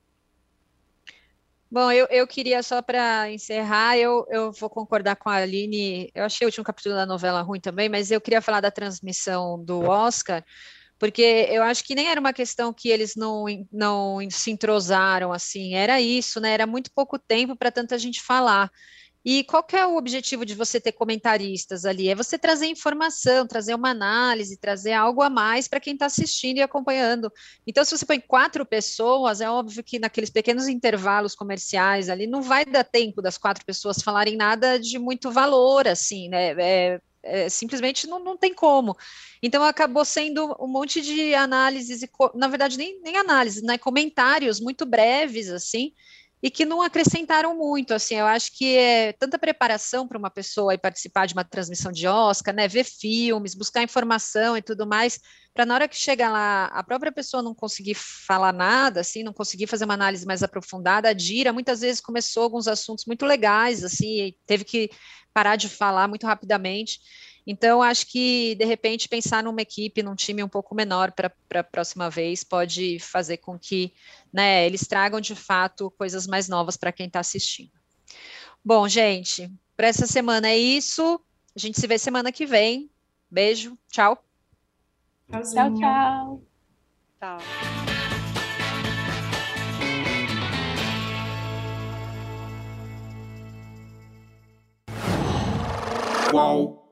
Bom, eu, eu queria só para encerrar, eu, eu vou concordar com a Aline. Eu achei o último capítulo da novela ruim também, mas eu queria falar da transmissão do Oscar, porque eu acho que nem era uma questão que eles não, não se entrosaram assim, era isso, né? Era muito pouco tempo para tanta gente falar. E qual é o objetivo de você ter comentaristas ali? É você trazer informação, trazer uma análise, trazer algo a mais para quem está assistindo e acompanhando. Então, se você põe quatro pessoas, é óbvio que naqueles pequenos intervalos comerciais ali não vai dar tempo das quatro pessoas falarem nada de muito valor, assim, né? É, é, simplesmente não, não tem como. Então acabou sendo um monte de análises, e, na verdade, nem, nem análise, né? Comentários muito breves, assim, e que não acrescentaram muito, assim, eu acho que é tanta preparação para uma pessoa participar de uma transmissão de Oscar, né, ver filmes, buscar informação e tudo mais, para na hora que chega lá, a própria pessoa não conseguir falar nada, assim, não conseguir fazer uma análise mais aprofundada, a Dira muitas vezes começou alguns assuntos muito legais, assim, teve que parar de falar muito rapidamente, então, acho que, de repente, pensar numa equipe, num time um pouco menor para a próxima vez, pode fazer com que né, eles tragam, de fato, coisas mais novas para quem está assistindo. Bom, gente, para essa semana é isso. A gente se vê semana que vem. Beijo, tchau. Tchau, tchau. Tchau. Qual?